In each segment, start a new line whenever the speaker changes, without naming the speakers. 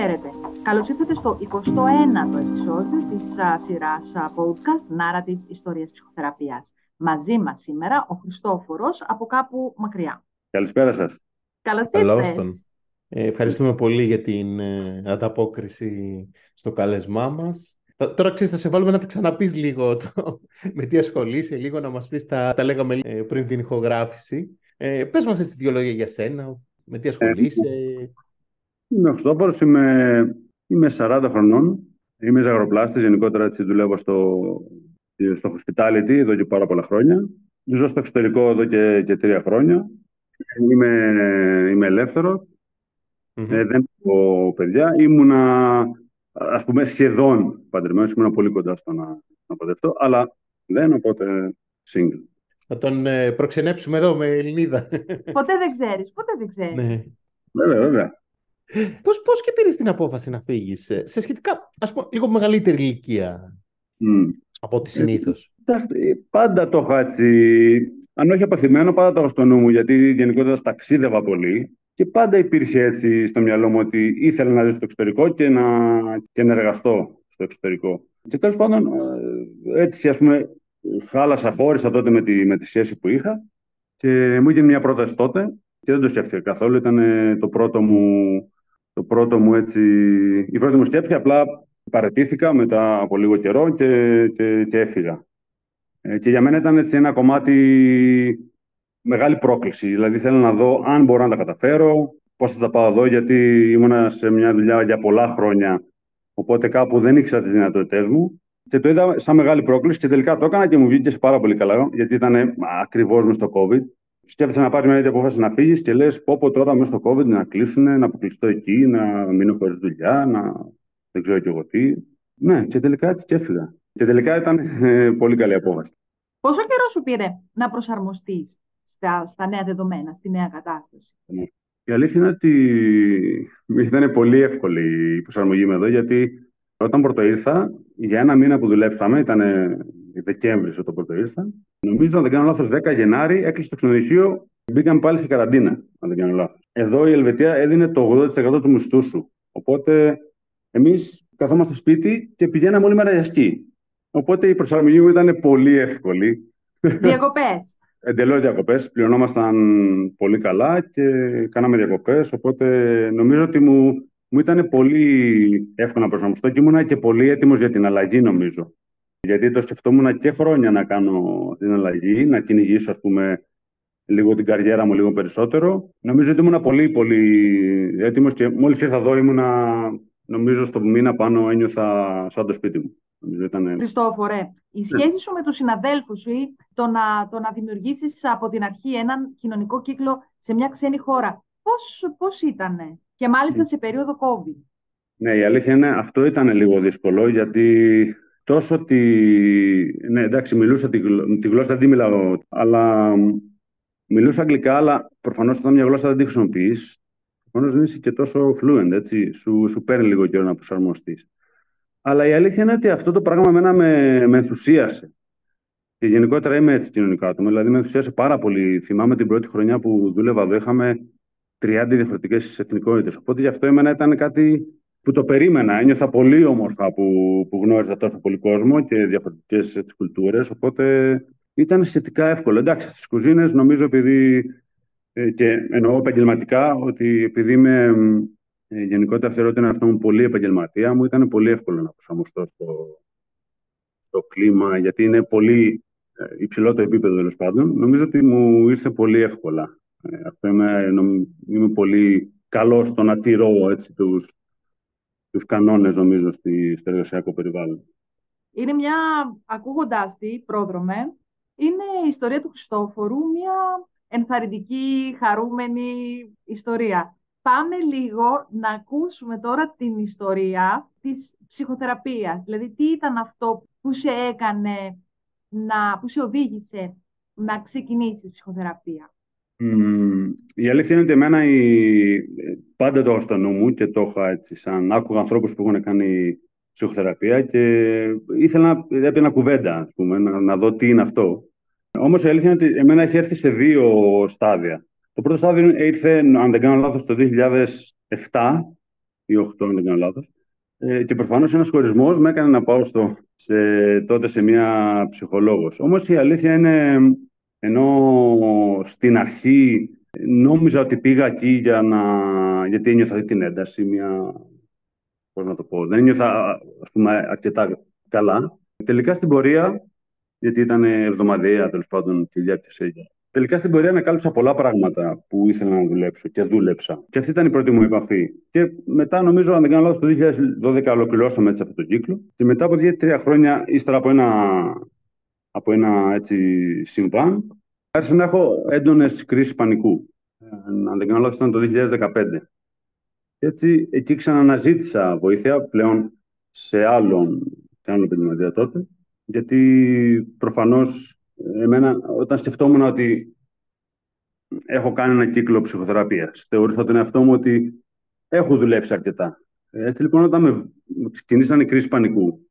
χαίρετε. Καλώς ήρθατε στο 21ο επεισόδιο της σειράς podcast Narratives Ιστορίας Ψυχοθεραπείας. Μαζί μας σήμερα ο Χριστόφορος από κάπου μακριά.
Καλησπέρα σας.
Καλώς ήρθες.
Ε, ευχαριστούμε πολύ για την ε, ανταπόκριση στο καλεσμά μας. Τώρα ξέρεις, θα σε βάλουμε να τα ξαναπείς λίγο το, με τι ασχολείσαι, λίγο να μας πεις τα, τα λέγαμε ε, πριν την ηχογράφηση. Ε, πες μας έτσι δύο λόγια για σένα, με τι ασχολείσαι.
Είμαι ο Χριστόφορος, είμαι, είμαι 40 χρονών. Είμαι ζαγροπλάστης, γενικότερα έτσι δουλεύω στο, στο hospitality εδώ και πάρα πολλά χρόνια. Ζω στο εξωτερικό εδώ και, και τρία χρόνια. Είμαι, είμαι ελεύθερο. Mm-hmm. Ε, δεν έχω παιδιά. Ήμουνα, ας πούμε, σχεδόν παντρεμένος. Ήμουνα πολύ κοντά στο να, να παντρευτώ, αλλά δεν, οπότε single.
Θα τον ε, προξενέψουμε εδώ με Ελληνίδα.
Ποτέ δεν ξέρεις, ποτέ δεν ξέρεις. Ναι.
Βέβαια, βέβαια.
Πώς, πώς και πήρες την απόφαση να φύγεις ε, σε σχετικά, ας πούμε, λίγο μεγαλύτερη ηλικία mm. από ό,τι συνήθως.
Ε, πάντα το έχω έτσι, αν όχι απαθυμένο, πάντα το έχω στο νου μου, γιατί γενικότερα ταξίδευα πολύ και πάντα υπήρχε έτσι στο μυαλό μου ότι ήθελα να ζήσω στο εξωτερικό και να, και να εργαστώ στο εξωτερικό. Και τέλος πάντων, ε, έτσι ας πούμε, χάλασα, χώρισα τότε με τη, με τη σχέση που είχα και μου έγινε μια πρόταση τότε και δεν το σκέφτηκα καθόλου. Ήταν το πρώτο μου το πρώτο μου έτσι, η πρώτη μου σκέψη. Απλά παρετήθηκα μετά από λίγο καιρό και, και, και έφυγα. Ε, και για μένα ήταν έτσι ένα κομμάτι μεγάλη πρόκληση. Δηλαδή θέλω να δω αν μπορώ να τα καταφέρω, πώς θα τα πάω εδώ, γιατί ήμουνα σε μια δουλειά για πολλά χρόνια, οπότε κάπου δεν ήξερα τις δυνατότητές μου. Και το είδα σαν μεγάλη πρόκληση και τελικά το έκανα και μου βγήκε πάρα πολύ καλά, γιατί ήταν ακριβώς μες στο COVID σκέφτεσαι να πάρεις μια τέτοια απόφαση να φύγεις και λες: Πω, πω τώρα μέσα στο COVID να κλείσουν, να αποκλειστώ εκεί, να μείνω χωρίς δουλειά, να δεν ξέρω κι εγώ τι. Ναι, και τελικά έτσι και έφυγα. Και τελικά ήταν ε, πολύ καλή απόφαση.
Πόσο καιρό σου πήρε να προσαρμοστείς στα, στα νέα δεδομένα, στη νέα κατάσταση;
Ναι. Η αλήθεια είναι ότι ήταν πολύ εύκολη η προσαρμογή με εδώ, γιατί όταν πρώτο ήρθα, για ένα μήνα που δουλέψαμε, ήταν Δεκέμβρη όταν πρώτο ήρθα, Νομίζω, αν δεν κάνω λάθος, 10 Γενάρη έκλεισε το ξενοδοχείο. Μπήκαμε πάλι στην καραντίνα, αν δεν κάνω λάθος. Εδώ η Ελβετία έδινε το 80% του μισθού σου. Οπότε εμείς καθόμαστε σπίτι και πηγαίναμε όλη μέρα για σκι. Οπότε η προσαρμογή μου ήταν πολύ εύκολη.
Διακοπές.
Εντελώς διακοπές. Πληρωνόμασταν πολύ καλά και κάναμε διακοπές. Οπότε νομίζω ότι μου, μου ήταν πολύ εύκολο να προσαρμοστώ και ήμουν και πολύ έτοιμος για την αλλαγή, νομίζω. Γιατί το σκεφτόμουν και χρόνια να κάνω την αλλαγή, να κυνηγήσω, ας πούμε, λίγο την καριέρα μου λίγο περισσότερο. Νομίζω ότι ήμουν πολύ, πολύ έτοιμος και μόλις ήρθα εδώ ήμουνα, νομίζω, στο μήνα πάνω ένιωθα σαν το σπίτι μου.
Ήταν... Χριστόφορε, η σχέση σου με τους συναδέλφους σου ή το να, το να δημιουργήσεις από την αρχή έναν κοινωνικό κύκλο σε μια ξένη χώρα, πώς, πώς ήτανε και μάλιστα σε περίοδο COVID;
Ναι, η αλήθεια είναι αυτό ήταν λίγο δύσκολο γιατί τόσο ότι. Ναι, εντάξει, μιλούσα τη, τη γλώσσα, δεν μιλάω, αλλά μιλούσα αγγλικά, αλλά προφανώς όταν μια γλώσσα δεν τη χρησιμοποιείς, προφανώς δεν είσαι και τόσο fluent, έτσι. Σου, σου παίρνει λίγο καιρό να προσαρμοστείς. Αλλά η αλήθεια είναι ότι αυτό το πράγμα εμένα με, με ενθουσίασε. Και γενικότερα είμαι έτσι κοινωνικά άτομο. Δηλαδή, με ενθουσίασε πάρα πολύ. Θυμάμαι την πρώτη χρονιά που δούλευα εδώ, είχαμε 30 διαφορετικές εθνικότητες. Οπότε γι' αυτό εμένα ήταν κάτι που το περίμενα. Ένιωθα πολύ όμορφα που, που γνώριζα τόσο πολύ κόσμο και διαφορετικές κουλτούρες. Οπότε ήταν σχετικά εύκολο. Εντάξει, στις κουζίνες νομίζω επειδή. Ε, και εννοώ επαγγελματικά ότι επειδή είμαι ε, γενικότερα θεωρώ ότι είναι αυτό μου πολύ επαγγελματία, μου ήταν πολύ εύκολο να προσαρμοστώ στο, στο κλίμα, γιατί είναι πολύ ε, υψηλό το επίπεδο τέλος πάντων. Νομίζω ότι μου ήρθε πολύ εύκολα. αυτό είμαι, είμαι πολύ καλό στο να τηρώ έτσι, τους, τους κανόνες, νομίζω, στη, στο εργασιακό περιβάλλον.
Είναι μια, ακούγοντάς τη, πρόδρομε, είναι η ιστορία του Χριστόφορου, μια ενθαρρυντική, χαρούμενη ιστορία. Πάμε λίγο να ακούσουμε τώρα την ιστορία της ψυχοθεραπείας. Δηλαδή, τι ήταν αυτό που σε έκανε, να, που σε οδήγησε να ξεκινήσεις ψυχοθεραπεία;
Η αλήθεια είναι ότι εμένα η... πάντα το έχω στο νου μου και το έχω έτσι, σαν άκουγα ανθρώπους που έχουν κάνει ψυχοθεραπεία και ήθελα να έπαιρνα κουβέντα, ας πούμε, να, να δω τι είναι αυτό. Όμως η αλήθεια είναι ότι εμένα έχει έρθει σε δύο στάδια. Το πρώτο στάδιο ήρθε, αν δεν κάνω λάθος, το 2007. ή 8, αν δεν κάνω λάθος. Ε, και προφανώς ένας χωρισμός με έκανε να πάω στο, σε, τότε σε μια ψυχολόγος. Όμως η αλήθεια είναι, ενώ στην αρχή νόμιζα ότι πήγα εκεί για να, γιατί ένιωθα αυτή την ένταση, μια, πώς να το πω, δεν ένιωθα ας πούμε, αρκετά καλά. Τελικά στην πορεία, γιατί ήταν εβδομαδιαία τέλος πάντων και διάρκεια Τελικά στην πορεία ανακάλυψα πολλά πράγματα που ήθελα να δουλέψω και δούλεψα. Και αυτή ήταν η πρώτη μου επαφή. Και μετά, νομίζω, αν δεν κάνω λάθος, το 2012 ολοκληρώσαμε έτσι αυτό το κύκλο. Και μετά από δύο-τρία χρόνια, ύστερα από ένα, από ένα έτσι, συμβάν, άρχισα να έχω έντονες κρίσεις πανικού. Ε, αν δεν κάνω λάθος, ήταν το 2015. Και έτσι εκεί ξαναναζήτησα βοήθεια πλέον σε άλλον, σε άλλον επαγγελματία τότε. Γιατί προφανώς εμένα, όταν σκεφτόμουν ότι έχω κάνει ένα κύκλο ψυχοθεραπείας, θεωρούσα τον εαυτό μου ότι έχω δουλέψει αρκετά. Έτσι λοιπόν, όταν με ξεκινήσαν οι κρίσεις πανικού,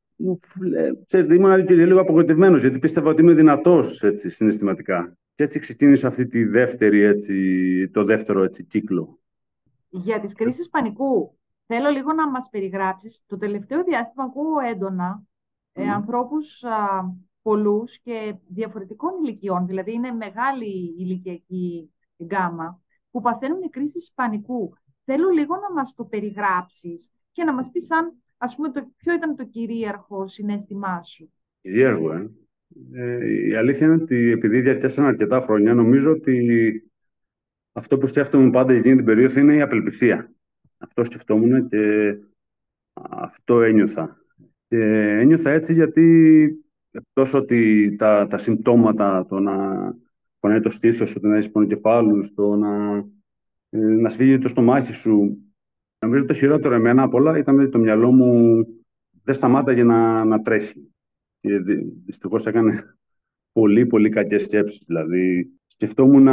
ξέρετε, ήμουν και λίγο απογοητευμένος, γιατί πίστευα ότι είμαι δυνατός συναισθηματικά. Και έτσι ξεκίνησα αυτή τη δεύτερη, έτσι, το δεύτερο έτσι, κύκλο.
Για τις κρίσεις πανικού, θέλω λίγο να μας περιγράψεις. Το τελευταίο διάστημα ακούω έντονα mm. ε, ανθρώπους πολλούς και διαφορετικών ηλικιών, δηλαδή είναι μεγάλη ηλικιακή γκάμα, που παθαίνουν κρίσεις πανικού. Θέλω λίγο να μας το περιγράψεις και να μας πεις αν, ας πούμε, το, ποιο ήταν το κυρίαρχο συνέστημά σου;
Κυρίαρχο, ε. ε η αλήθεια είναι ότι επειδή διαρκέσαν αρκετά χρόνια, νομίζω ότι αυτό που σκέφτομαι πάντα εκείνη την περίοδο είναι η απελπισία. Αυτό σκεφτόμουν και αυτό ένιωθα. Και ένιωθα έτσι γιατί εκτός ότι τα, τα συμπτώματα, το να πονάει το στήθος σου, το να έχεις πονοκεφάλους, το να, ε, να σφίγγει το στομάχι σου. Νομίζω το χειρότερο εμένα από όλα ήταν ότι το μυαλό μου δεν σταμάταγε να, να τρέχει. Και δυστυχώς έκανε πολύ, πολύ κακές σκέψεις. Δηλαδή, σκεφτόμουν,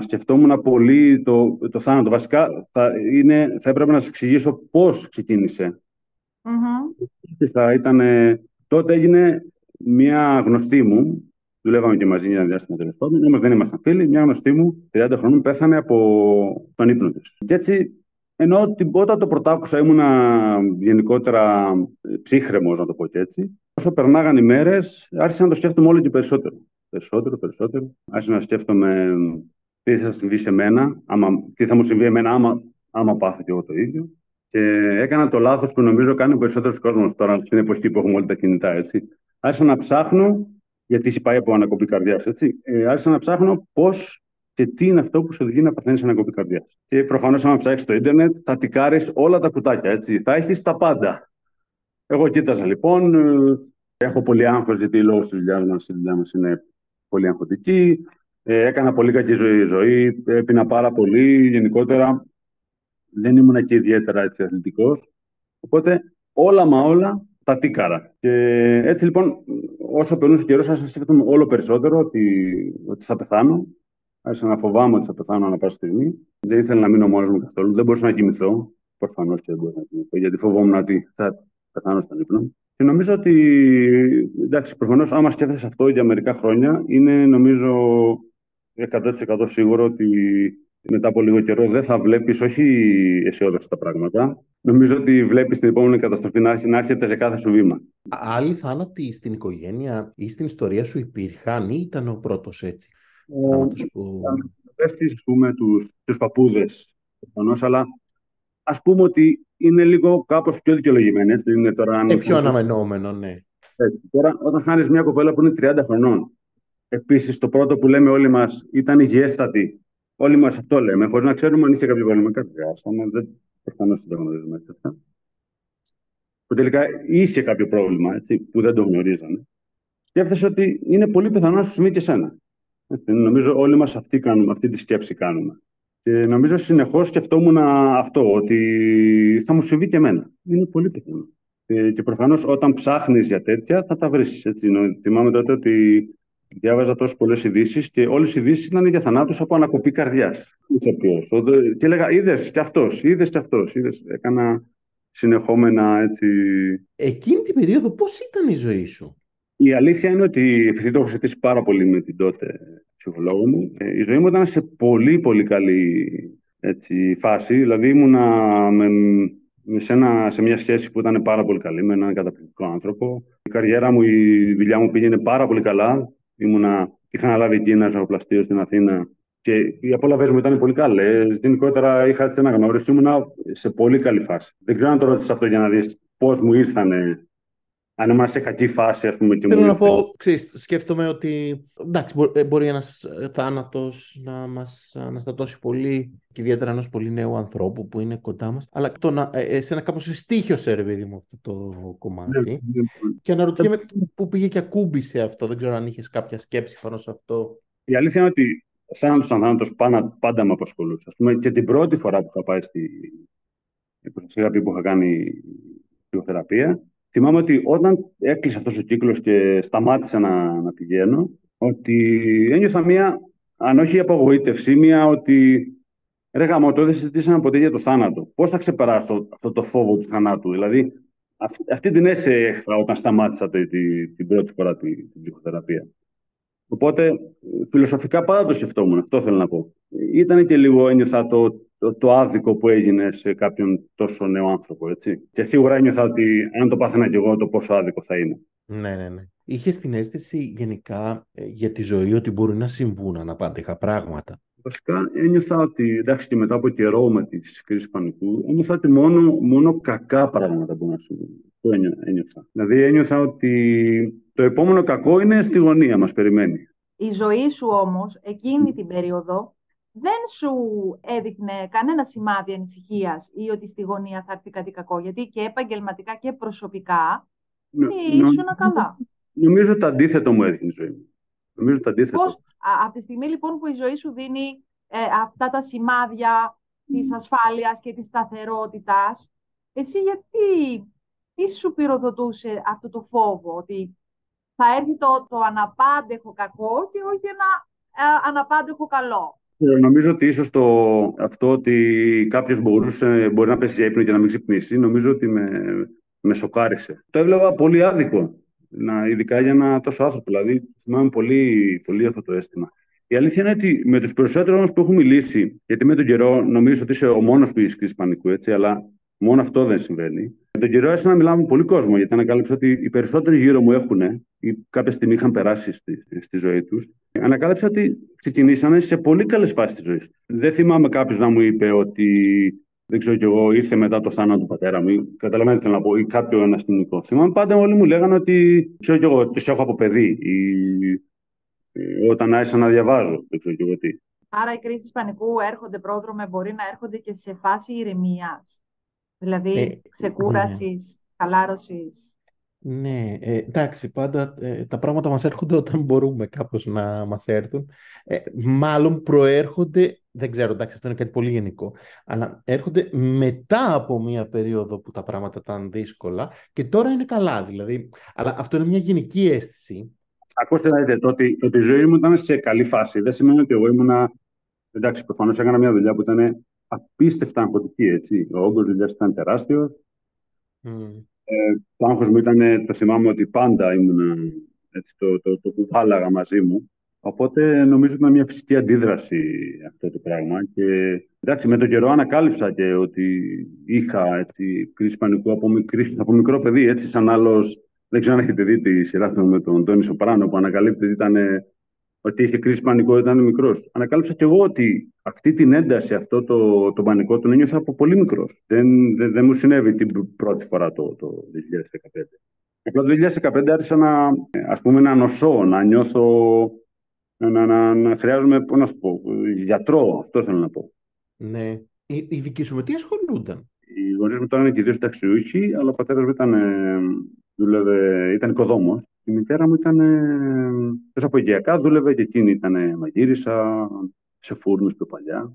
σκεφτόμουν πολύ το, το θάνατο. Βασικά, θα, είναι, θα έπρεπε να σας εξηγήσω πώς ξεκίνησε. Mm-hmm. Θα ήταν, τότε έγινε μια γνωστή μου, δουλεύαμε και μαζί για ένα διάστημα τέλος πάντων, όμως δεν ήμασταν φίλοι. Μια γνωστή μου, 30 χρόνων, πέθανε από τον ύπνο της. Και έτσι, ενώ όταν το πρωτάκουσα ήμουνα γενικότερα ψύχρεμος, να το πω και έτσι, όσο περνάγαν οι μέρες, άρχισα να το σκέφτομαι όλο και περισσότερο. Περισσότερο, περισσότερο. Άρχισα να σκέφτομαι τι θα συμβεί σε μένα, άμα, τι θα μου συμβεί εμένα άμα, άμα πάθω κι εγώ το ίδιο. Και έκανα το λάθος που νομίζω κάνει ο περισσότερος κόσμος τώρα στην εποχή που έχουμε όλοι τα κινητά. Έτσι άρχισα να ψάχνω, γιατί έχει πάει από ανακοπή καρδιάς, έτσι. Ε, άρχισα να ψάχνω πώς και τι είναι αυτό που σε οδηγεί να παθαίνει ανακοπή καρδιά. Και προφανώς, αν ψάξεις στο Ιντερνετ, θα τικάρεις όλα τα κουτάκια, έτσι. Θα έχεις τα πάντα. Εγώ κοίταζα λοιπόν. Ε, έχω πολύ άγχος, γιατί λόγω της δουλειάς μας η δουλειά μας είναι πολύ αγχωτική. Ε, έκανα πολύ κακή ζωή. ζωή. Έπεινα πάρα πολύ. Γενικότερα δεν ήμουν και ιδιαίτερα αθλητικός. Οπότε όλα μα όλα τα τίκαρα. Και έτσι λοιπόν, όσο περνούσε ο καιρός, άρχισα να σκέφτομαι όλο περισσότερο ότι, ότι θα πεθάνω. Άρχισα να φοβάμαι ότι θα πεθάνω ανά πάσα στιγμή. Δεν ήθελα να μείνω μόνος μου καθόλου. Δεν μπορούσα να κοιμηθώ. Προφανώς και δεν μπορούσα να κοιμηθώ, γιατί φοβόμουν ότι θα πεθάνω στον ύπνο. Και νομίζω ότι, εντάξει, προφανώς, άμα σκέφτεσαι αυτό για μερικά χρόνια, είναι νομίζω 100% σίγουρο ότι μετά από λίγο καιρό δεν θα βλέπεις όχι αισιόδοξα τα πράγματα. Νομίζω ότι βλέπεις την επόμενη καταστροφή να, να έρχεται σε κάθε σου βήμα.
Άλλοι θάνατοι στην οικογένεια ή στην ιστορία σου υπήρχαν ή ήταν ο πρώτος έτσι;
Ο που... α πούμε, τους παππούδες, αλλά ας πούμε ότι είναι λίγο κάπως πιο δικαιολογημένο. Είναι
τώρα, ε, πιο αναμενόμενο, ναι.
Έτσι. Τώρα, όταν χάνεις μια κοπέλα που είναι 30 χρονών, επίσης το πρώτο που λέμε όλοι μας ήταν υγιέστατη Όλοι μας αυτό λέμε, χωρίς να ξέρουμε αν είχε κάποιο πρόβλημα καρδιά. Δεν προφανώς δεν το γνωρίζουμε έτσι αυτά. Που τελικά είχε κάποιο πρόβλημα έτσι, που δεν το γνωρίζανε. Σκέφτεσαι ότι είναι πολύ πιθανό να σου συμβεί και εσένα. Έτσι, νομίζω όλοι μας αυτή, αυτή τη σκέψη κάνουμε. Και νομίζω συνεχώς σκεφτόμουν αυτό, ότι θα μου συμβεί και εμένα. Είναι πολύ πιθανό. Και, και προφανώς όταν ψάχνεις για τέτοια θα τα βρεις. Θυμάμαι τότε ότι διάβαζα τόσες πολλές ειδήσεις και όλες οι ειδήσεις ήταν για θανάτους από ανακοπή καρδιάς. Και έλεγα, είδες κι αυτός, είδες κι αυτός. Έκανα συνεχόμενα έτσι.
Εκείνη την περίοδο, πώς ήταν η ζωή σου,
Η αλήθεια είναι ότι, επειδή το έχω συζητήσει πάρα πολύ με την τότε ψυχολόγο μου, ε, η ζωή μου ήταν σε πολύ πολύ καλή έτσι, φάση. Δηλαδή ήμουνα με σε, ένα, σε μια σχέση που ήταν πάρα πολύ καλή με έναν καταπληκτικό άνθρωπο. Η καριέρα μου, η δουλειά μου πήγαινε πάρα πολύ καλά. Ήμουνα, είχα αναλάβει εκεί ένα ζαχοπλαστείο στην Αθήνα και οι απόλαυέ μου ήταν πολύ καλές. Γενικότερα είχα έτσι αναγνώριση, ήμουνα σε πολύ καλή φάση. Δεν ξέρω αν το ρώτησες αυτό για να δεις πώς μου ήρθανε αν ήμουν σε κακή φάση, ας πούμε. Και
Θέλω να πω, ξέρεις, σκέφτομαι ότι εντάξει, ε, μπορεί ένας θάνατος να μας αναστατώσει πολύ και ιδιαίτερα ενός πολύ νέου ανθρώπου που είναι κοντά μας. Αλλά το να, ε, εσένα κάπως στήχιωσε, ρε παιδί μου, αυτό το κομμάτι. Ναι, ναι, ναι. Και αναρωτιέμαι πού πήγε και ακούμπησε αυτό. Δεν ξέρω αν είχες κάποια σκέψη πάνω σε αυτό.
Η αλήθεια είναι ότι θάνατος θάνατος πάντα, πάντα με απασχολούσε. Α πούμε, και την πρώτη φορά που είχα πάει στη θεραπεία που είχα κάνει ψυχοθεραπεία, θυμάμαι ότι όταν έκλεισε αυτός ο κύκλος και σταμάτησα να, να πηγαίνω, ότι ένιωθα μία, αν όχι απογοήτευση, μία ότι ρε γαμώτο, δεν συζητήσαμε ποτέ για το θάνατο. Πώς θα ξεπεράσω αυτό το φόβο του θανάτου; Δηλαδή, αυτή την αίσθηση όταν σταμάτησα την, την πρώτη φορά την, την ψυχοθεραπεία. Οπότε, φιλοσοφικά πάντα το σκεφτόμουν, αυτό θέλω να πω. Ήταν και λίγο ένιωθα το, το, το άδικο που έγινε σε κάποιον τόσο νέο άνθρωπο, έτσι. Και σίγουρα ένιωθα ότι αν το πάθαινα κι εγώ, το πόσο άδικο θα είναι.
Ναι, ναι, ναι. Είχες την αίσθηση γενικά ε, για τη ζωή ότι μπορεί να συμβούν αναπάντηχα πράγματα;
Βασικά ένιωθα ότι εντάξει και μετά από καιρό με τη κρίση πανικού, ένιωθα ότι μόνο, μόνο κακά πράγματα μπορούν να συμβούν. Το ένιωθα. Δηλαδή ένιωθα ότι το επόμενο κακό είναι στη γωνία μας περιμένει.
Η ζωή σου όμως εκείνη την περίοδο δεν σου έδειχνε κανένα σημάδι ανησυχίας ή ότι στη γωνία θα έρθει κάτι κακό. Γιατί και επαγγελματικά και προσωπικά ναι, ήσουν καλά.
Νομίζω το αντίθετο μου έδειχνε η ζωή μου. Νομίζω το αντίθετο.
Πώς, από τη στιγμή λοιπόν που η ζωή σου δίνει ε, αυτά τα σημάδια της ασφάλειας και της σταθερότητας, εσύ γιατί, τι σου πυροδοτούσε αυτό το φόβο, ότι θα έρθει το, το αναπάντεχο κακό και όχι ένα ε, αναπάντεχο καλό;
Ε, νομίζω ότι ίσως το, αυτό ότι κάποιος μπορούσε, μπορεί να πέσει για ύπνο και να μην ξυπνήσει, νομίζω ότι με, με σοκάρισε. Το έβλεπα πολύ άδικο, να, ειδικά για ένα τόσο άνθρωπο. Δηλαδή, θυμάμαι πολύ, πολύ αυτό το αίσθημα. Η αλήθεια είναι ότι με τους περισσότερους που έχουν μιλήσει, γιατί με τον καιρό νομίζω ότι είσαι ο μόνος που είσαι κρίση πανικού, έτσι, αλλά μόνο αυτό δεν συμβαίνει. Με τον καιρό άρχισα να μιλάω με πολύ κόσμο, γιατί ανακάλυψα ότι οι περισσότεροι γύρω μου έχουν ή κάποια στιγμή είχαν περάσει στη, στη ζωή τους. Ανακάλυψα ότι ξεκινήσανε σε πολύ καλές φάσεις της ζωής τους. Δεν θυμάμαι κάποιος να μου είπε ότι δεν ξέρω κι εγώ, ήρθε μετά το θάνατο του πατέρα μου. Καταλαβαίνετε θέλω να πω, ή κάποιο αναστημικό. Θυμάμαι πάντα όλοι μου λέγανε ότι ξέρω κι εγώ, τις έχω από παιδί. Ή, όταν άρχισα να διαβάζω, δεν ξέρω κι εγώ τι.
Άρα οι κρίσεις πανικού έρχονται πρόδρομε, μπορεί να έρχονται και σε φάση ηρεμίας. Δηλαδή ε, ξεκούραση, ναι. χαλάρωσης.
Ναι, ε, εντάξει, πάντα ε, τα πράγματα μας έρχονται όταν μπορούμε κάπως να μας έρθουν. Ε, μάλλον προέρχονται, δεν ξέρω, εντάξει, αυτό είναι κάτι πολύ γενικό, αλλά έρχονται μετά από μια περίοδο που τα πράγματα ήταν δύσκολα και τώρα είναι καλά, δηλαδή. Αλλά αυτό είναι μια γενική αίσθηση.
Ακούστε να δείτε, το ότι, το ότι η ζωή μου ήταν σε καλή φάση δεν σημαίνει ότι εγώ ήμουνα. Εντάξει, προφανώς έκανα μια δουλειά που ήταν απίστευτα αγχωτική, έτσι. Ο όγκος δουλειάς ήταν τεράστιος. Mm. Ε, το άγχος μου ήταν, το θυμάμαι ότι πάντα ήμουν, έτσι, το, το, το κουβάλαγα μαζί μου. Οπότε νομίζω ότι ήταν μια φυσική αντίδραση αυτό το πράγμα. Και εντάξει, με τον καιρό ανακάλυψα και ότι είχα έτσι, κρίση πανικού από, μικρή, από μικρό παιδί, έτσι σαν άλλος, δεν ξέρω αν έχετε δει τη σειρά με τον Τόνι Σοπράνο που ανακαλύπτει ότι ήταν ότι είχε κρίση πανικό όταν ήταν μικρός. Ανακάλυψα και εγώ ότι αυτή την ένταση, αυτό το, το πανικό τον ένιωθα από πολύ μικρός. Δεν, δεν, δεν, μου συνέβη την πρώτη φορά το, το 2015. Απλά το 2015 άρχισα να, ας πούμε, να νοσώ, να νιώθω, να, να, να, να χρειάζομαι, πώς να σου πω, γιατρό, αυτό θέλω να πω.
Ναι. Οι, οι δικοί σου με τι ασχολούνταν;
Οι γονείς μου ήταν και δύο ταξιούχοι, αλλά ο πατέρας μου ήταν, δούλευε, ήταν οικοδόμος η μητέρα μου ήταν τόσο απογειακά, δούλευε και εκείνη ήταν μαγείρισα σε φούρνους πιο παλιά.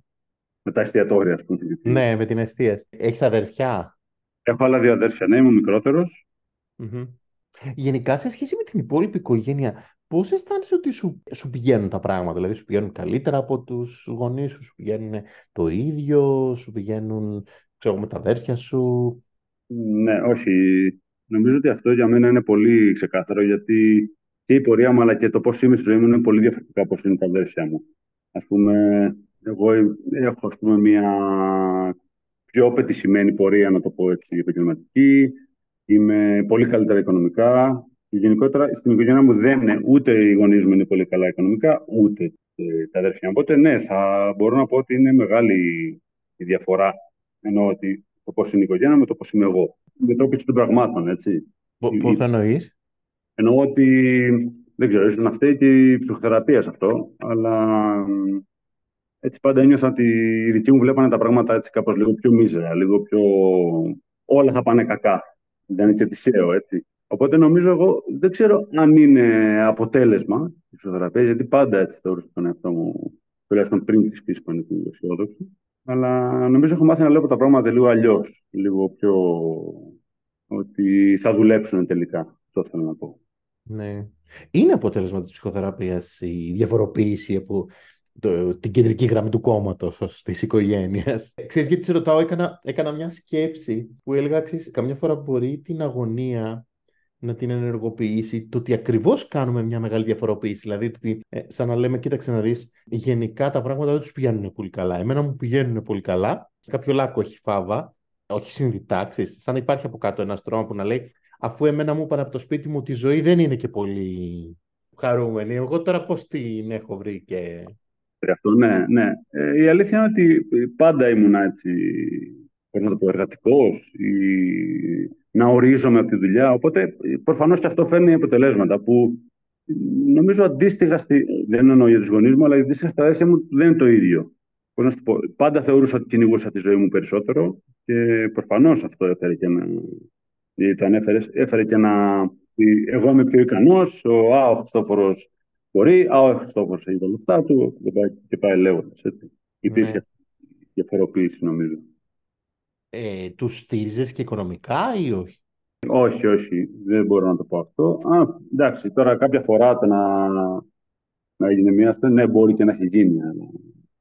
Με τα εστιατόρια, ας πούμε.
Ναι, με την εστίαση. Έχεις αδερφιά.
Έχω άλλα δύο αδέρφια, ναι, είμαι μικρότερος.
Γενικά, σε σχέση με την υπόλοιπη οικογένεια, πώς αισθάνεσαι ότι σου, σου πηγαίνουν τα πράγματα, Δηλαδή, σου πηγαίνουν καλύτερα από τους γονείς σου, σου πηγαίνουν το ίδιο, σου πηγαίνουν ξέρω, με τα αδέρφια σου;
Ναι, όχι. Νομίζω ότι αυτό για μένα είναι πολύ ξεκάθαρο, γιατί και η πορεία μου αλλά και το πώς είμαι στη ζωή μου είναι πολύ διαφορετικά από είναι τα αδέρφια μου. Α πούμε, εγώ έχω ας πούμε, μια πιο πετυχημένη πορεία, να το πω έτσι, επαγγελματική. Είμαι πολύ καλύτερα οικονομικά. γενικότερα στην οικογένεια μου δεν είναι ούτε οι γονείς μου είναι πολύ καλά οικονομικά, ούτε ε, τα αδέρφια μου. Οπότε ναι, θα μπορώ να πω ότι είναι μεγάλη η διαφορά. Εννοώ ότι το πώς είναι η οικογένεια με το πώς είμαι εγώ. Με τρόπο των πραγμάτων, έτσι.
Πώς το εννοείς,
Εννοώ ότι δεν ξέρω, ίσω να φταίει και η ψυχοθεραπείας σε αυτό, αλλά έτσι πάντα ένιωθα ότι οι δικοί μου βλέπανε τα πράγματα έτσι κάπως λίγο πιο μίζερα, λίγο πιο... Όλα θα πάνε κακά. Δεν είναι και τυχαίο, έτσι. Οπότε νομίζω εγώ, δεν ξέρω αν είναι αποτέλεσμα της ψυχοθεραπείας, γιατί πάντα έτσι θεωρούσα τον εαυτό μου, τουλάχιστον πριν της φύσης πανικού αισιόδοξου. Αλλά νομίζω έχω μάθει να βλέπω τα πράγματα λίγο αλλιώς. Λίγο πιο. ότι θα δουλέψουν τελικά. Αυτό θέλω να πω.
Ναι. Είναι αποτέλεσμα της ψυχοθεραπείας η διαφοροποίηση που το, την κεντρική γραμμή του κόμματος της οικογένειας; Ξέρεις γιατί σε ρωτάω, έκανα, έκανα μια σκέψη που έλεγα, ξέρεις, καμιά φορά μπορεί την αγωνία να την ενεργοποιήσει το ότι ακριβώς κάνουμε μια μεγάλη διαφοροποίηση. Δηλαδή, το ότι, ε, σαν να λέμε, κοίταξε να δεις, γενικά τα πράγματα δεν τους πηγαίνουν πολύ καλά. Εμένα μου πηγαίνουν πολύ καλά. Κάποιο λάκκο έχει φάβα, όχι συνειδητά, σαν να υπάρχει από κάτω ένας στρώμα που να λέει, αφού εμένα μου είπαν από το σπίτι μου ότι η ζωή δεν είναι και πολύ χαρούμενη. Εγώ τώρα πώς την έχω βρει και
αυτό, ναι, ναι. Ε, η αλήθεια είναι ότι πάντα ήμουν έτσι, πώς να το πω, εργατικός ή να ορίζομαι από τη δουλειά. Οπότε προφανώς και αυτό φέρνει αποτελέσματα που νομίζω αντίστοιχα, στη, δεν εννοώ για τους γονείς μου, αλλά αντίστοιχα στα αδέρφια μου δεν είναι το ίδιο. Πώς να το πω, πάντα θεωρούσα ότι κυνηγούσα τη ζωή μου περισσότερο και προφανώς αυτό έφερε και ένα, το ανέφερες, έφερε και ένα, εγώ είμαι πιο ικανός, ο, α, ο Χριστόφορος Μπορεί, α, ο Χριστόφορος έχει τα λεφτά του και πάει, και πάει λέγοντας. Υπήρχε ναι. διαφοροποίηση, νομίζω.
Ε, τους στήριζες και οικονομικά ή όχι;
Όχι, όχι, δεν μπορώ να το πω αυτό. Α, εντάξει, τώρα κάποια φορά το να, να έγινε μια αυτό, ναι, μπορεί και να έχει γίνει, αλλά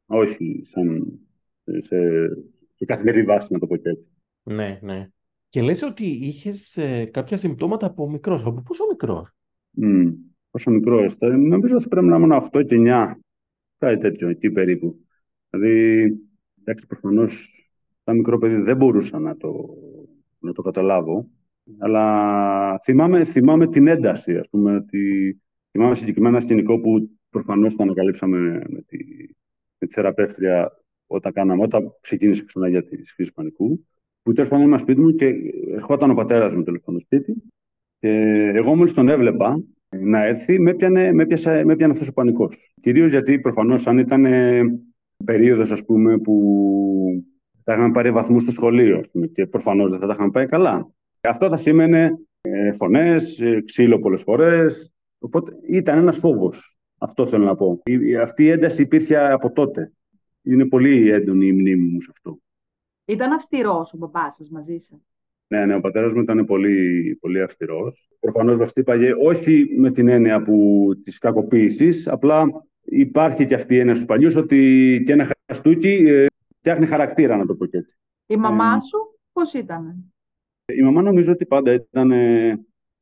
όχι σαν σε, σε καθημερινή βάση, να το πω και έτσι.
Ναι, ναι. Και λες ότι είχες ε, κάποια συμπτώματα από μικρός. Από πόσο μικρός;
Mm όσο μικρός έστω, νομίζω ότι πρέπει να ήμουν 8 και 9. Κάτι τέτοιο, εκεί περίπου. Δηλαδή, εντάξει, προφανώς σαν μικρό παιδί δεν μπορούσα να το, να το καταλάβω. Αλλά θυμάμαι, θυμάμαι την ένταση, ας πούμε, ότι θυμάμαι συγκεκριμένα ένα σκηνικό που προφανώς το ανακαλύψαμε με τη, με τη θεραπεύτρια όταν, κάναμε, όταν ξεκίνησε ξανά για τη φύση πανικού. Που τέλος πάντων ήμουν σπίτι μου και ερχόταν ο πατέρας μου το σπίτι. Και εγώ μόλις τον έβλεπα, να έρθει, με έπιανε, με έπιασε, με έπιανε αυτός ο πανικός. Κυρίως γιατί προφανώς αν ήταν ε, περίοδος ας πούμε, που θα είχαμε πάρει βαθμούς στο σχολείο πούμε, και προφανώς δεν θα τα είχαμε πάει καλά. Αυτό θα σήμαινε ε, φωνές, ε, ξύλο πολλές φορές. Οπότε ήταν ένας φόβος. Αυτό θέλω να πω. Η, αυτή η ένταση υπήρχε από τότε. Είναι πολύ έντονη η μνήμη μου σε αυτό.
Ήταν αυστηρός ο μπαμπάς σας μαζί σας;
Ναι, ναι, ο πατέρας μου ήταν πολύ, πολύ αυστηρός. Προφανώς μα τύπαγε όχι με την έννοια που της κακοποίησης, απλά υπάρχει και αυτή η έννοια στους παλιούς ότι και ένα χαστούκι ε, φτιάχνει χαρακτήρα, να το πω και έτσι.
Η μαμά ε, σου πώς ήταν,
Η μαμά νομίζω ότι πάντα ήταν,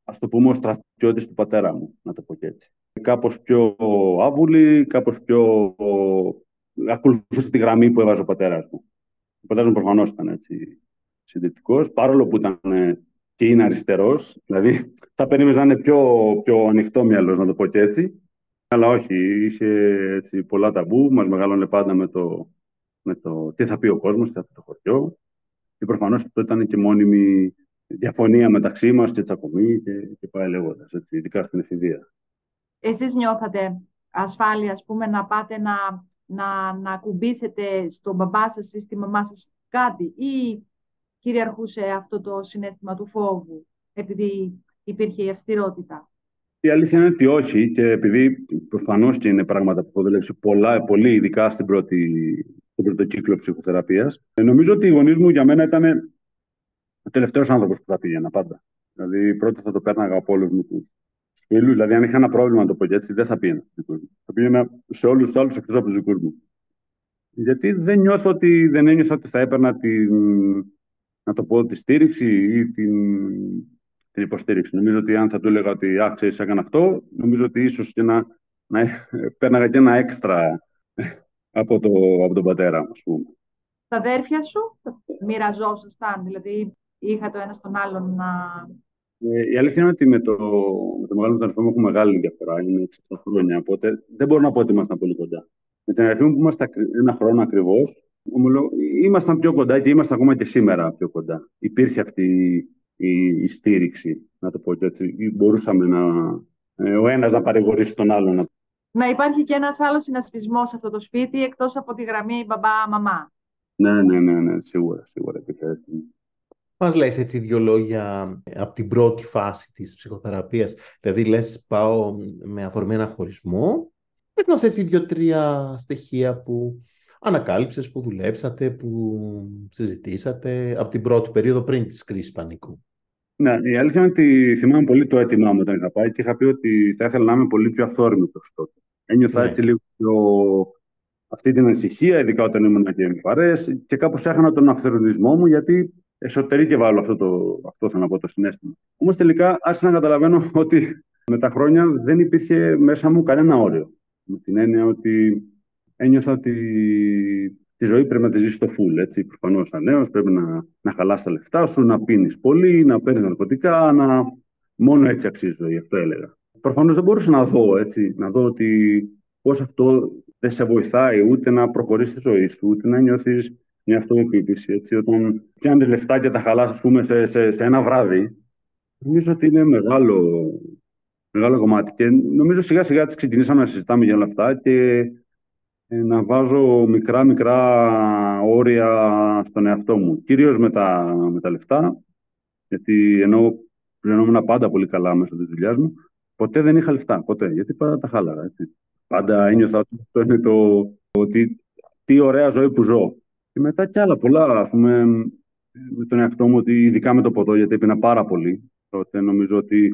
ας το πούμε, ο στρατιώτης του πατέρα μου, να το πω και έτσι. Κάπως πιο άβουλη, κάπως πιο. ακολουθούσε τη γραμμή που έβαζε ο πατέρας μου. Ο πατέρας μου προφανώς ήταν έτσι συντηρητικός, παρόλο που ήταν ε, και είναι αριστερός. Δηλαδή, θα περίμενε να είναι πιο, πιο ανοιχτό μυαλός, να το πω και έτσι. Αλλά όχι, είχε έτσι, πολλά ταμπού. Μας μεγαλώνε πάντα με το, με το τι θα πει ο κόσμος, τι θα πει το χωριό. Και προφανώς αυτό ήταν και μόνιμη διαφωνία μεταξύ μας και τσακωμή και, και πάει λέγοντας, ειδικά στην εφηβεία.
Εσείς νιώθατε ασφάλεια, ας πούμε, να πάτε να, να, να ακουμπήσετε στον μπαμπά σας ή στη μαμά σας κάτι ή κυριαρχούσε αυτό το συνέστημα του φόβου, επειδή υπήρχε η αυστηρότητα;
Η αλήθεια είναι ότι όχι και επειδή προφανώς και είναι πράγματα που έχω δουλέψει πολλά, πολύ ειδικά στην πρώτη, στον πρώτο κύκλο ψυχοθεραπείας. Ε, νομίζω ότι οι γονείς μου για μένα ήταν ο τελευταίος άνθρωπος που θα πήγαινα πάντα. Δηλαδή, πρώτα θα το πέρναγα από όλους μου τους φίλους. Δηλαδή, αν είχα ένα πρόβλημα να το πω έτσι, δεν θα πήγαινα. Θα πήγαινα σε όλους τους άλλους εκτός από τους δικούς μου. Γιατί δεν νιώθω ότι δεν ένιωθα ότι θα έπαιρνα την, να το πω, τη στήριξη ή την, την υποστήριξη. Νομίζω ότι αν θα του έλεγα ότι α, ξέρεις, έκανα αυτό, νομίζω ότι ίσως και να, να πέρναγα και ένα έξτρα από, το, από τον πατέρα μου, ας πούμε.
Τα αδέρφια σου μοιραζόσασταν, δηλαδή είχα το ένα τον άλλον να...
Ε, η αλήθεια είναι ότι με το, με το μεγάλο μου αδερφό μου έχω μεγάλη διαφορά. Είναι 6 χρόνια, οπότε δεν μπορώ να πω ότι ήμασταν πολύ κοντά. Με την αδερφή μου που είμαστε ένα χρόνο ακριβώς, ήμασταν πιο κοντά και είμαστε ακόμα και σήμερα πιο κοντά. Υπήρχε αυτή η, η στήριξη, να το πω έτσι. Μπορούσαμε να, ε, ο ένας να παρηγορήσει τον άλλον.
Να υπάρχει και ένας άλλος συνασπισμός σε αυτό το σπίτι, εκτός από τη γραμμή μπαμπά-μαμά.
Ναι, ναι, ναι, ναι, σίγουρα, σίγουρα.
Μας λες έτσι δύο λόγια από την πρώτη φάση της ψυχοθεραπείας. Δηλαδή λες πάω με αφορμή ένα χωρισμό. Πες μας έτσι δύο-τρία στοιχεία που ανακάλυψες, που δουλέψατε, που συζητήσατε από την πρώτη περίοδο πριν της κρίσης πανικού.
Ναι, η αλήθεια είναι ότι θυμάμαι πολύ το έτοιμά μου όταν είχα πάει και είχα πει ότι θα ήθελα να είμαι πολύ πιο αυθόρμητος τότε. Ένιωθα ναι. έτσι λίγο πιο αυτή την ανησυχία, ειδικά όταν ήμουν και με παρέε, και κάπως έχανα τον αυθορμητισμό μου γιατί εσωτερήκευα όλο αυτό, το, αυτό θέλω να πω, το συνέστημα. Όμως τελικά άρχισα να καταλαβαίνω ότι με τα χρόνια δεν υπήρχε μέσα μου κανένα όριο. Με την έννοια ότι ένιωθα ότι τη ζωή πρέπει να τη ζήσεις στο full. Έτσι. Προφανώς, σαν νέος, πρέπει να, να χαλάς τα λεφτά σου, να πίνεις πολύ, να παίρνεις ναρκωτικά. Να... Μόνο έτσι αξίζει η ζωή, αυτό έλεγα. Προφανώς δεν μπορούσα να δω έτσι, να δω ότι πώς αυτό δεν σε βοηθάει ούτε να προχωρήσεις τη ζωή σου, ούτε να νιώθεις μια αυτοεπίθεση. Έτσι, όταν πιάνεις λεφτά και τα χαλάς, πούμε, σε, σε, σε, ένα βράδυ, νομίζω ότι είναι μεγάλο, μεγάλο κομμάτι. Και νομίζω σιγά σιγά ξεκινήσαμε να συζητάμε για όλα αυτά και ε, να βάζω μικρά μικρά όρια στον εαυτό μου. Κυρίως με τα, με τα λεφτά, γιατί ενώ πληρωνόμουν πάντα πολύ καλά μέσω της δουλειάς μου, ποτέ δεν είχα λεφτά, ποτέ, γιατί πάντα τα χάλαρα. Έτσι. Πάντα ένιωθα ότι αυτό είναι το, ότι τι ωραία ζωή που ζω. Και μετά κι άλλα πολλά, ας πούμε, με τον εαυτό μου, ότι ειδικά με το ποτό, γιατί έπινα πάρα πολύ. Τότε νομίζω ότι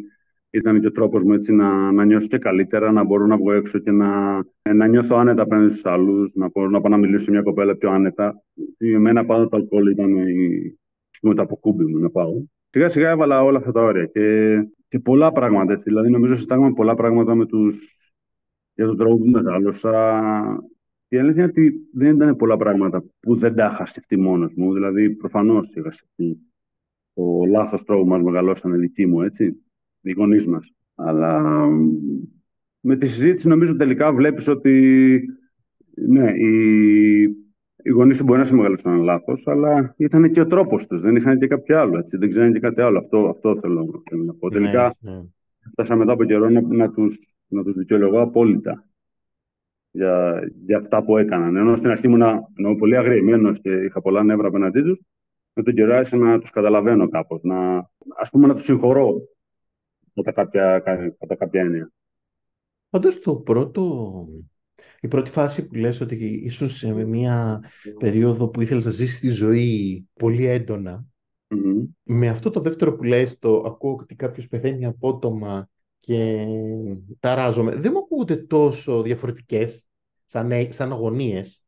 ήταν και ο τρόπος μου έτσι να, να νιώσω και καλύτερα, να μπορώ να βγω έξω και να, να νιώθω άνετα απέναντι στους άλλους, να μπορώ να πάω να μιλήσω σε μια κοπέλα πιο άνετα. Για μένα πάντα το αλκοόλ ήταν η, το αποκούμπι μου να πάω. Σιγά σιγά έβαλα όλα αυτά τα όρια και, και πολλά πράγματα. Έτσι. Δηλαδή, νομίζω συζητάγαμε πολλά πράγματα με τους, για τον τρόπο που μεγάλωσα. Η αλήθεια είναι ότι δεν ήταν πολλά πράγματα που δεν τα είχα σκεφτεί μόνος μου. Δηλαδή, προφανώς είχα σκεφτεί το λάθος τρόπο που μας μεγαλώσανε δική μου, έτσι οι γονείς μας. Αλλά με τη συζήτηση νομίζω τελικά βλέπεις ότι ναι, οι, οι γονείς σου μπορεί να σε μεγαλώσαν λάθος, αλλά ήταν και ο τρόπος τους. Δεν είχαν και κάποιο άλλο. Έτσι. Δεν ξέρανε και κάτι άλλο. Αυτό, αυτό θέλω, να πω. Ναι, τελικά ναι. φτάσαμε μετά από καιρό να, να τους να τους δικαιολογώ απόλυτα για, για αυτά που έκαναν. Ενώ στην αρχή ήμουν πολύ αγριεμένος και είχα πολλά νεύρα απέναντί τους, με τον καιρό άρχισα να τους καταλαβαίνω κάπως. Να, ας πούμε να τους συγχωρώ κατά κάποια, κατά κάποια έννοια.
Πάντως το πρώτο, η πρώτη φάση που λες ότι ήσουν σε μια περίοδο που ήθελες να ζήσεις τη ζωή πολύ με αυτό το δεύτερο που λες, το ακούω ότι κάποιος πεθαίνει απότομα και ταράζομαι, δεν μου ακούγονται τόσο διαφορετικές σαν, σαν αγωνίες.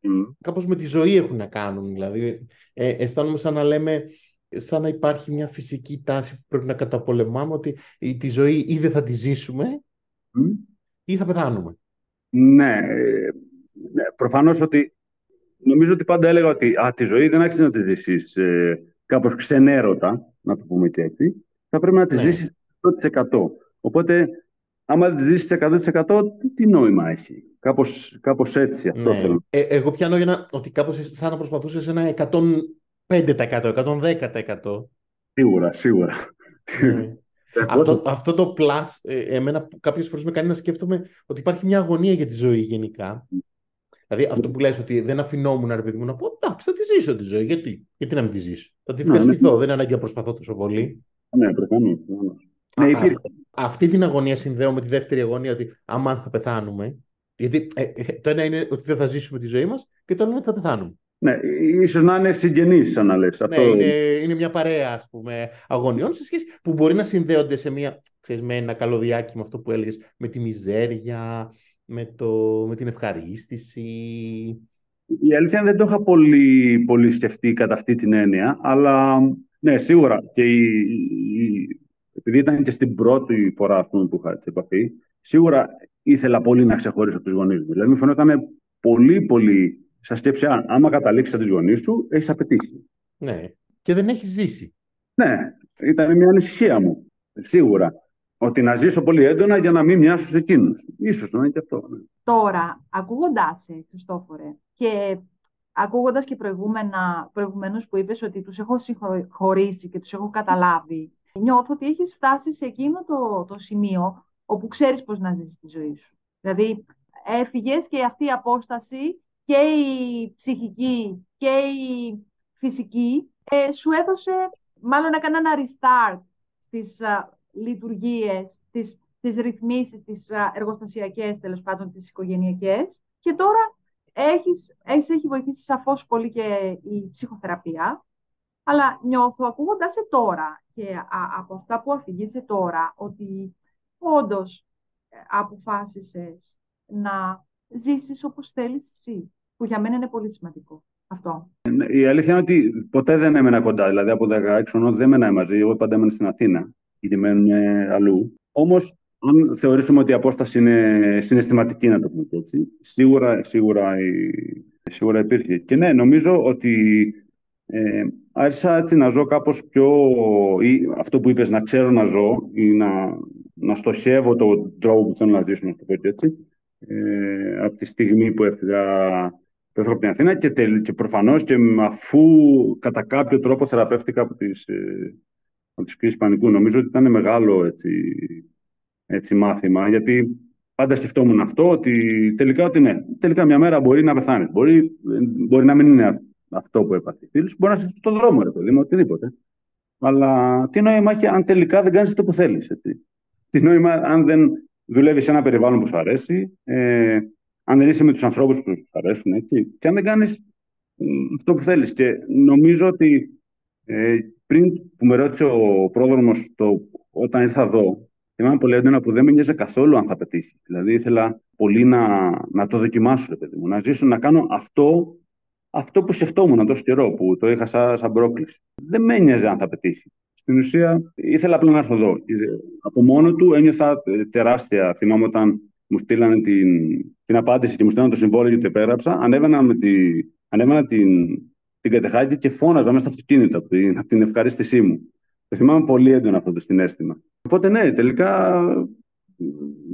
Mm. Κάπως με τη ζωή έχουν να κάνουν, δηλαδή ε, αισθάνομαι σαν να λέμε σαν να υπάρχει μια φυσική τάση που πρέπει να καταπολεμάμε ότι τη ζωή ή δεν θα τη ζήσουμε ή θα πεθάνουμε.
Ναι, ναι προφανώς ότι νομίζω ότι πάντα έλεγα ότι α, τη ζωή δεν άξιζε να τη ζήσεις ε, κάπως ξενέρωτα, να το πούμε και έτσι. Θα πρέπει να τη ναι. ζήσεις 100%. Οπότε, άμα δεν τη ζήσεις 100% τι νόημα έχει; Κάπως, κάπως έτσι αυτό ναι. θέλω.
Ε, εγώ πιάνω για να, ότι κάπως σαν να προσπαθούσες ένα 5%, 110%.
Σίγουρα, σίγουρα.
Ναι. Αυτό, αυτό το plus, ε, εμένα κάποιες φορές με κάνει να σκέφτομαι ότι υπάρχει μια αγωνία για τη ζωή γενικά. Δηλαδή αυτό που λες ότι δεν αφινόμουν ρε παιδί μου να πω εντάξει θα τη ζήσω τη ζωή, γιατί, γιατί να μην τη ζήσω; Θα τη ναι, ευχαριστηθώ, ναι, δεν είναι ανάγκη να προσπαθώ τόσο πολύ.
Ναι, προφανώς.
Ναι, υπήρχε. αυτή την αγωνία συνδέω με τη δεύτερη αγωνία ότι άμα θα πεθάνουμε, γιατί ε, ε, το ένα είναι ότι δεν θα ζήσουμε τη ζωή μας και το άλλο είναι ότι θα πεθάνουμε.
Ναι, ίσως να είναι συγγενείς, σαν να λες.
Ναι, Αυτό... είναι, είναι μια παρέα ας πούμε, αγωνιών σε σχέση που μπορεί να συνδέονται σε μια, ξέρεις, με ένα καλωδιάκι με αυτό που έλεγες, με τη μιζέρια, με, το, με την ευχαρίστηση.
Η αλήθεια δεν το είχα πολύ, πολύ σκεφτεί κατά αυτή την έννοια, αλλά ναι, σίγουρα. Και η, η, επειδή ήταν και στην πρώτη φορά πούμε, που είχα επαφή, σίγουρα ήθελα πολύ να ξεχωρίσω τους γονείς μου. Δηλαδή, μου φαινόταν πολύ, πολύ Σας σκέψη, άμα καταλήξεις από του γονείς σου, έχεις απαιτήσει.
Ναι. Και δεν έχεις ζήσει.
Ναι, ήταν μια ανησυχία μου. Σίγουρα. Ότι να ζήσω πολύ έντονα για να μην μοιάσω σε εκείνους. σω να είναι και αυτό. Ναι.
Τώρα, ακούγοντάς σε, Χριστόφορε, και ακούγοντας και προηγουμένως που είπες ότι τους έχω συγχωρήσει και τους έχω καταλάβει, νιώθω ότι έχεις φτάσει σε εκείνο το, το σημείο όπου ξέρεις πώ να ζήσει τη ζωή σου. Δηλαδή, έφυγες και αυτή η απόσταση και η ψυχική και η φυσική ε, σου έδωσε, μάλλον έκανε ένα restart στις α, λειτουργίες, στις, στις ρυθμίσεις, τις α, εργοστασιακές, τέλος πάντων, τις οικογενειακές. Και τώρα έχεις, έχεις, έχει βοηθήσει σαφώς πολύ και η ψυχοθεραπεία. Αλλά νιώθω, ακούγοντας σε τώρα και από αυτά που αφηγείσαι τώρα, ότι όντως ε, αποφάσισες να ζήσεις όπως θέλεις εσύ, που για μένα είναι πολύ σημαντικό αυτό.
Η αλήθεια είναι ότι ποτέ δεν έμενα κοντά. Δηλαδή από 16 χρονών δεν έμενα μαζί. Εγώ πάντα έμενα στην Αθήνα. Γιατί μένουν αλλού. Όμως, αν θεωρήσουμε ότι η απόσταση είναι συναισθηματική, να το πούμε έτσι, σίγουρα, σίγουρα, σίγουρα υπήρχε. Και ναι, νομίζω ότι ε, άρχισα έτσι να ζω κάπως πιο, ή αυτό που είπες, να ξέρω να ζω ή να, να στοχεύω τον τρόπο που θέλω να ζήσω, να το πω έτσι, ε, από τη στιγμή που έφυγα Πέφτω από την Αθήνα και, και προφανώς και αφού κατά κάποιο τρόπο θεραπεύτηκα από τις, ε, από τις κρίσεις πανικού. Νομίζω ότι ήταν μεγάλο έτσι, έτσι μάθημα, γιατί πάντα σκεφτόμουν αυτό, ότι τελικά ότι ναι, τελικά μια μέρα μπορεί να πεθάνεις. Μπορεί, μπορεί να μην είναι αυτό που έπαθε. Μπορεί να είσαι στον δρόμο, ρε παιδί μου, οτιδήποτε. Αλλά τι νόημα έχει αν τελικά δεν κάνεις αυτό που θέλεις. Τι νόημα αν δεν δουλεύει σε ένα περιβάλλον που σου αρέσει, ε, αν δεν είσαι με τους ανθρώπους που σου αρέσουν, έτσι, και αν δεν κάνεις αυτό που θέλεις. Και νομίζω ότι ε, πριν που με ρώτησε ο πρόδρομος όταν ήρθα εδώ, θυμάμαι πολύ έντονα που δεν με νοιάζει καθόλου αν θα πετύχει. Δηλαδή ήθελα πολύ να, να το δοκιμάσω, ρε παιδί μου, να ζήσω, να κάνω αυτό, αυτό που σκεφτόμουν τόσο καιρό, που το είχα σαν, σαν πρόκληση. Δεν με νοιάζει αν θα πετύχει. Στην ουσία ήθελα απλά να έρθω εδώ. Από μόνο του ένιωθα τεράστια. Θυμάμαι όταν μου στείλανε την, την απάντηση και μου στείλανε το συμβόλαιο και το επέγραψα, ανέβαινα, με τη, ανέβαινα την, την κατεχάκη και φώναζα μέσα στο αυτοκίνητο από την, από την ευχαρίστησή μου. Το θυμάμαι πολύ έντονα αυτό το συνέστημα. Οπότε ναι, τελικά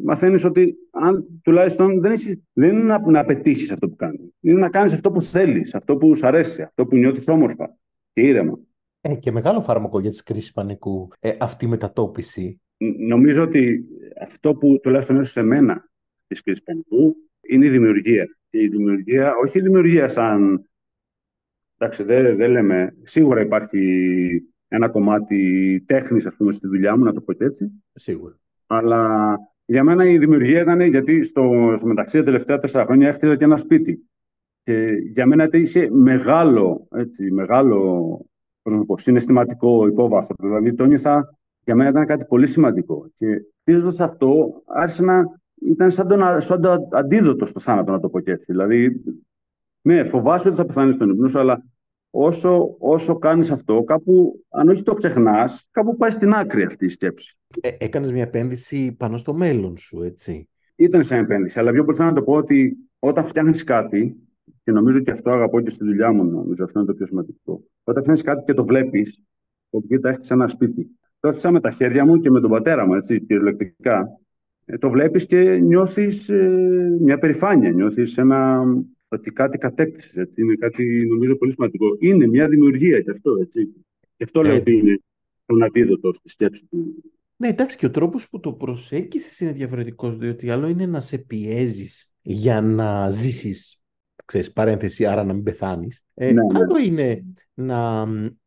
μαθαίνεις ότι αν τουλάχιστον δεν, έχεις, δεν είναι να, να πετύχεις αυτό που κάνεις. Είναι να κάνεις αυτό που θέλεις, αυτό που σου αρέσει, αυτό που νιώθεις όμορφα και ήρεμα.
Ε, και μεγάλο φάρμακο για τις κρίσεις πανικού ε, αυτή η μετατόπιση.
Νομίζω ότι αυτό που τουλάχιστον είναι σε μένα της κρίση πανικού είναι η δημιουργία. Και η δημιουργία, όχι η δημιουργία σαν. Εντάξει, δεν, δεν λέμε. Σίγουρα υπάρχει ένα κομμάτι τέχνης, ας πούμε, στη δουλειά μου, να το πω έτσι.
Σίγουρα.
Αλλά για μένα η δημιουργία ήταν γιατί στο, στο μεταξύ τα τελευταία τέσσερα χρόνια έφτιαξα και ένα σπίτι. Και για μένα είχε μεγάλο, έτσι, μεγάλο πω, συναισθηματικό υπόβαθρο. Δηλαδή το νιώθα για μένα ήταν κάτι πολύ σημαντικό. Και χτίζοντας αυτό, άρχισε να ήταν σαν, τον, σαν το αντίδοτο στο θάνατο, να το πω και έτσι. Δηλαδή, ναι, φοβάσαι ότι θα πεθάνεις στον ύπνο σου, αλλά όσο, όσο κάνεις αυτό, κάπου, αν όχι το ξεχνάς, κάπου πάει στην άκρη αυτή η σκέψη.
Ε, Έκανες μια επένδυση πάνω στο μέλλον σου, έτσι.
Ήταν σαν επένδυση, αλλά πιο πολύ θέλω να το πω ότι όταν φτιάχνεις κάτι, και νομίζω ότι αυτό αγαπώ και στη δουλειά μου, νομίζω αυτό είναι το πιο σημαντικό. Όταν φτιάχνει κάτι και το βλέπεις, ότι τα έχεις ένα σπίτι. Το έφτιασα με τα χέρια μου και με τον πατέρα μου, έτσι, κυριολεκτικά. Ε, το βλέπεις και νιώθεις ε, μια περηφάνεια, νιώθεις ένα, ότι κάτι κατέκτησες, έτσι. Είναι κάτι νομίζω πολύ σημαντικό. Είναι μια δημιουργία και αυτό, έτσι. Και αυτό λέω ε. ότι είναι τον αντίδοτο στη σκέψη του.
Ναι, εντάξει, και ο τρόπος που το προσέγγισες είναι διαφορετικός, διότι άλλο είναι να σε πιέζεις για να ζήσεις ξέρεις, παρένθεση, άρα να μην πεθάνεις. Ε, ναι, ναι. Άλλο είναι να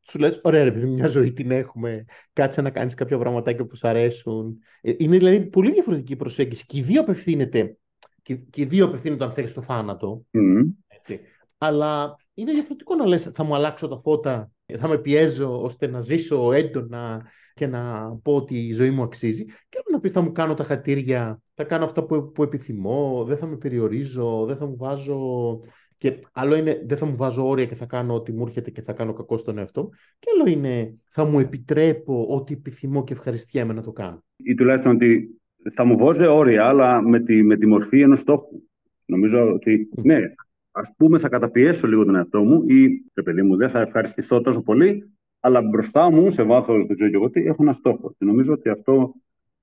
σου λες, ωραία ρε παιδί, μια ζωή την έχουμε, κάτσε να κάνεις κάποια πραγματάκια που σου αρέσουν. Ε, είναι δηλαδή πολύ διαφορετική προσέγγιση και οι δύο απευθύνεται, και, και οι δύο απευθύνονται αν θέλεις στο θάνατο. Mm. Έτσι. Αλλά είναι διαφορετικό να λες, θα μου αλλάξω τα φώτα, θα με πιέζω ώστε να ζήσω έντονα και να πω ότι η ζωή μου αξίζει. Και να πεις θα μου κάνω τα χατήρια, θα κάνω αυτά που, που επιθυμώ, δεν θα με περιορίζω, δεν θα μου βάζω και άλλο είναι, δεν θα μου βάζω όρια και θα κάνω ό,τι μου έρχεται και θα κάνω κακό στον εαυτό. Και άλλο είναι, θα μου επιτρέπω ό,τι επιθυμώ και ευχαριστιέμαι να το κάνω.
Ή τουλάχιστον ότι θα μου βάζω όρια, αλλά με τη, με τη μορφή ενός στόχου. Νομίζω ότι, ναι, ας πούμε, θα καταπιέσω λίγο τον εαυτό μου ή, ρε παιδί μου, δεν θα ευχαριστηθώ τόσο πολύ, αλλά μπροστά μου, σε βάθος, δεν ξέρω και εγώ τι, έχω ένα στόχο. Και νομίζω ότι αυτό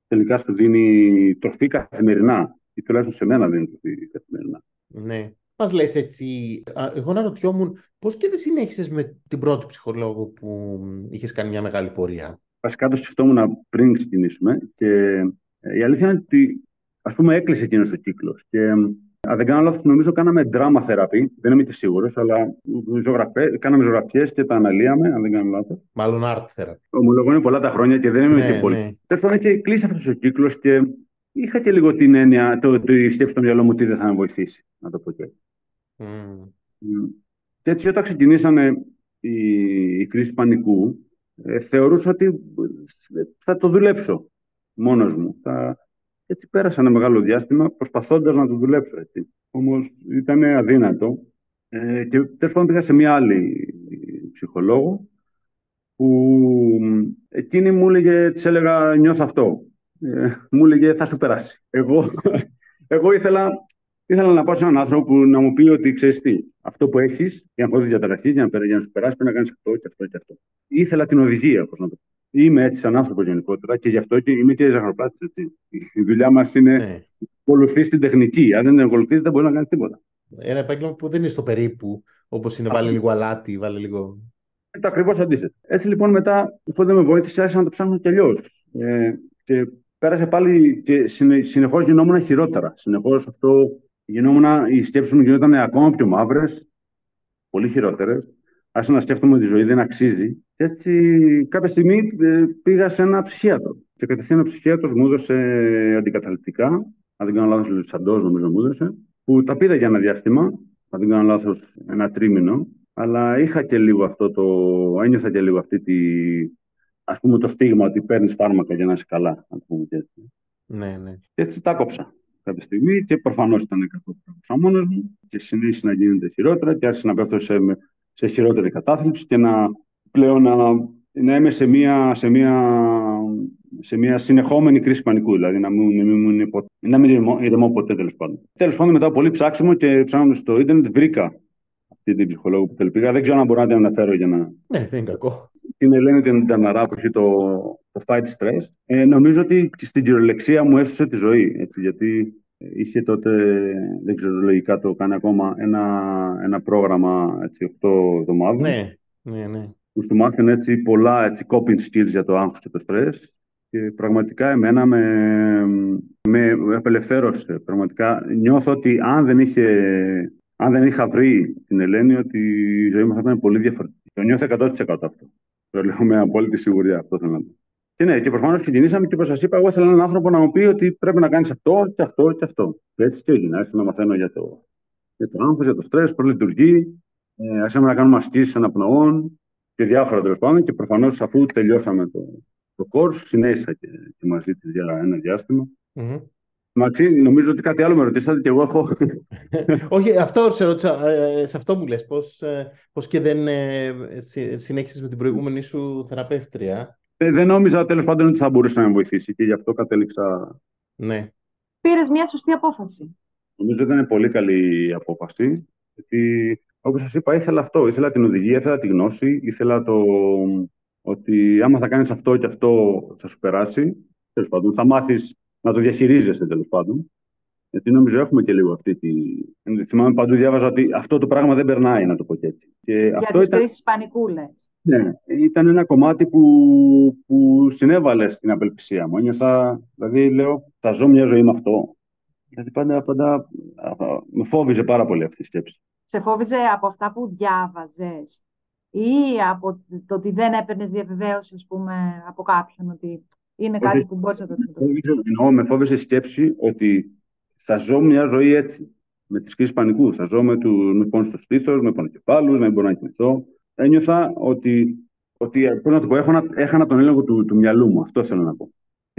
τελικά σου δίνει τροφή καθημερινά. Ή τουλάχιστον σε μένα δίνει τροφή καθημερινά.
Ναι. Μας λες έτσι, εγώ να ρωτιόμουν πώς και δεν συνέχισες με την πρώτη ψυχολόγο που είχες κάνει μια μεγάλη πορεία;
Βασικά το σκεφτόμουν πριν ξεκινήσουμε και ε, η αλήθεια είναι ότι ας πούμε έκλεισε εκείνος ο κύκλος. Και αν δεν κάνω λάθος, νομίζω κάναμε drama therapy. Δεν είμαι και σίγουρος, αλλά ζωγραφέ, κάναμε ζωγραφιές και τα αναλύαμε, αν δεν κάνω λάθος.
Μάλλον art therapy.
Ομολογώ είναι πολλά τα χρόνια και δεν είμαι ναι, και πολύ. Ναι. Τέλος πάντων, είχε κλείσει αυτός ο κύκλος και είχα και λίγο την έννοια, το, το, η σκέψη στο μυαλό μου ότι δεν θα με βοηθήσει, να το πω και έτσι. Mm. Και έτσι, όταν ξεκινήσανε η, η κρίση πανικού, ε, θεωρούσα ότι θα το δουλέψω μόνος μου. Θα, έτσι πέρασα ένα μεγάλο διάστημα προσπαθώντας να το δουλέψω έτσι. Όμως ήταν αδύνατο. Ε, και τέλος πάντων πήγα σε μια άλλη ψυχολόγο που εκείνη μου έλεγε, της έλεγα νιώθω αυτό. Ε, μου έλεγε θα σου περάσει. Εγώ, εγώ ήθελα, ήθελα να πάω σε έναν άνθρωπο που να μου πει ότι ξέρεις τι, αυτό που έχεις, για να χωρίς διαταραχής, για να, για να σου περάσει, πρέπει να κάνεις αυτό και αυτό και αυτό. Ήθελα την οδηγία, πώ να το πω. Είμαι έτσι σαν άνθρωπο γενικότερα και γι' αυτό και είμαι και ζαχαροπλάτης. Η δουλειά μας είναι ναι. ακολουθείς την τεχνική. Αν δεν την ακολουθείς, δεν μπορεί να κάνεις τίποτα.
Ένα επάγγελμα που δεν είναι στο περίπου, όπως είναι βάλει λίγο αλάτι, βάλει λίγο.
Είναι το ακριβώς αντίθετο. Έτσι λοιπόν μετά, αφού δεν με βοήθησε, άρχισα να το ψάχνω κι αλλιώς. Ε, και πέρασε πάλι και συνεχώς γινόμουν χειρότερα. Συνεχώς αυτό γινόμουν, οι σκέψει μου γινόταν ακόμα πιο μαύρες, πολύ χειρότερες. Άρχισα να σκέφτομαι ότι η ζωή δεν αξίζει και έτσι κάποια στιγμή ε, πήγα σε ένα ψυχίατρο. Και κατευθείαν ο ψυχίατρος μου έδωσε αντικαταληπτικά. Αν δεν κάνω λάθος, Λουτσαντό νομίζω μου έδωσε. Που τα πήρα για ένα διάστημα. Αν δεν κάνω λάθος, ένα τρίμηνο. Αλλά είχα και λίγο αυτό το. ένιωθα και λίγο αυτή τη. Α πούμε το στίγμα ότι παίρνεις φάρμακα για να είσαι καλά. Α πούμε και έτσι.
Ναι, ναι.
Και έτσι τα κόψα κάποια στιγμή και προφανώς ήταν κακό μόνος μου και συνέχισε να γίνεται χειρότερα και άρχισε να πέφτω σε, σε χειρότερη κατάθλιψη και να πλέον να, να είμαι σε μια, σε, μια, σε μια συνεχόμενη κρίση πανικού. Δηλαδή να μην, μην, να μην ηρεμώ ποτέ τέλος πάντων. Τέλος πάντων, μετά πολύ ψάξιμο και ψάχνοντα στο Ιντερνετ, βρήκα αυτή την ψυχολόγο που τελπήγα. Δεν ξέρω αν μπορώ να την αναφέρω για να.
Ναι, δεν είναι κακό.
Την Ελένη την Ταναρά που έχει το, το Fight Stress. Ε, νομίζω ότι στην κυριολεξία μου έσωσε τη ζωή. Έτσι, γιατί είχε τότε, δεν ξέρω λογικά το κάνει ακόμα, ένα, ένα πρόγραμμα έτσι, 8 εβδομάδων.
Ναι, ναι, ναι
που σου μάθουν έτσι πολλά έτσι, coping skills για το άγχος και το στρες και πραγματικά εμένα με, με απελευθέρωσε. Πραγματικά νιώθω ότι αν δεν, είχε, αν δεν είχα βρει την Ελένη ότι η ζωή μου θα ήταν πολύ διαφορετική. Το νιώθω 100% αυτό. Το λέω με απόλυτη σιγουριά. Αυτό θέλω να πω. Και ναι, και προφανώς ξεκινήσαμε και όπως σας είπα, εγώ ήθελα έναν άνθρωπο να μου πει ότι πρέπει να κάνεις αυτό και αυτό και αυτό. Και έτσι και έγινε. Άρχισα να μαθαίνω για το, για το άγχος, για το στρε, πώς λειτουργεί. Ε, άρχισαμε να κάνουμε ασκήσεις αναπνοών και διάφορα τέλος πάντων. Και προφανώς αφού τελειώσαμε το, το course, συνέχισα και, και μαζί της για ένα διάστημα. Mm-hmm. Μαξί, νομίζω ότι κάτι άλλο με ρωτήσατε και εγώ έχω.
Όχι, αυτό σε ρώτησα, ε, σε αυτό μου λες, πώς, ε, πώς και δεν ε, συνέχισες με την προηγούμενη σου θεραπεύτρια;
δεν νόμιζα τέλος πάντων ότι θα μπορούσε να με βοηθήσει και γι' αυτό κατέληξα.
Ναι.
Πήρες μια σωστή απόφαση.
Νομίζω ότι ήταν πολύ καλή η απόφαση, γιατί Όπως σας είπα, ήθελα αυτό. Ήθελα την οδηγία, ήθελα τη γνώση, ήθελα το ότι άμα θα κάνεις αυτό και αυτό θα σου περάσει. Τέλος πάντων, θα μάθεις να το διαχειρίζεσαι τέλος πάντων. Γιατί νομίζω έχουμε και λίγο αυτή τη. Θυμάμαι παντού διάβαζα ότι αυτό το πράγμα δεν περνάει, να το πω και έτσι. Και
Για αυτό τις ήταν... κρίσεις πανικού,
Ναι, ήταν ένα κομμάτι που, που συνέβαλε στην απελπισία μου. Ένιωθα, δηλαδή λέω, θα ζω μια ζωή με αυτό. Δηλαδή πάντα, πάντα με φόβιζε πάρα πολύ αυτή η σκέψη
σε φόβιζε από αυτά που διάβαζες ή από το ότι δεν έπαιρνες διαβεβαίωση, ας πούμε, από κάποιον ότι είναι κάτι που μπορείς να το
αντιμετωπίσεις; Εννοώ, με φόβιζε η σκέψη ότι θα ζω μια ζωή έτσι, με τις κρίσεις πανικού. Θα ζω με, του, με πόνο στο στήθος, με πονοκεφάλους, να μην μπορώ να κοιμηθώ. Ένιωθα ότι, ότι πώς να το πω, έχανα, τον έλεγχο του, του μυαλού μου. Αυτό θέλω να πω.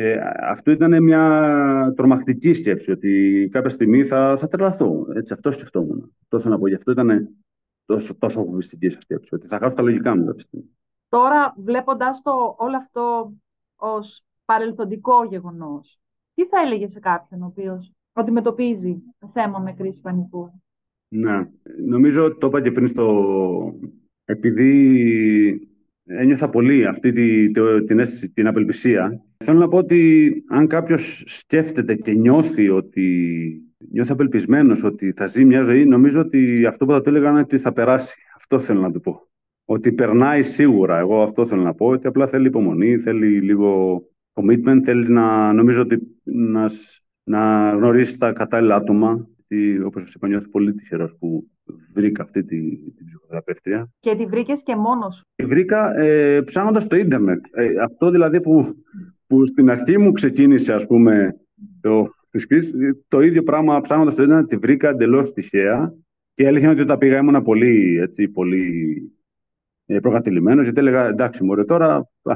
Και αυτό ήταν μια τρομακτική σκέψη, ότι κάποια στιγμή θα, θα τρελαθώ. Έτσι, αυτό σκεφτόμουν. Αυτό θέλω να πω. Γι' αυτό ήταν τόσο, τόσο φοβιστική σκέψη, ότι θα χάσω τα λογικά μου κάποια στιγμή.
Τώρα, βλέποντα το όλο αυτό ως παρελθοντικό γεγονός, τι θα έλεγε σε κάποιον ο οποίος αντιμετωπίζει θέμα με κρίση πανικού;
Ναι. Νομίζω το είπα και πριν στο... Επειδή ένιωθα πολύ αυτή τη, την αίσθηση, την απελπισία. Θέλω να πω ότι αν κάποιος σκέφτεται και νιώθει ότι νιώθει απελπισμένος ότι θα ζει μια ζωή, νομίζω ότι αυτό που θα του έλεγα είναι ότι θα περάσει. Αυτό θέλω να του πω. Ότι περνάει σίγουρα. Εγώ αυτό θέλω να πω. Ότι απλά θέλει υπομονή, θέλει λίγο commitment, θέλει να νομίζω ότι να, να γνωρίσει τα κατάλληλα άτομα. Όπως σα είπα, νιώθω πολύ τυχερός που βρήκα αυτή τη, την ψυχοθεραπεύτρια.
Και τη βρήκες και μόνος.
Τη βρήκα ε, ψάχνοντας το ίντερνετ. Ε, αυτό δηλαδή που, που στην αρχή μου ξεκίνησε, ας πούμε, το, το ίδιο πράγμα ψάχνοντας το ίντερνετ, τη βρήκα εντελώς τυχαία. Και η αλήθεια είναι ότι όταν πήγα ήμουν πολύ, έτσι, πολύ ε, προκατηλημένος, γιατί έλεγα εντάξει, μωρέ, τώρα α,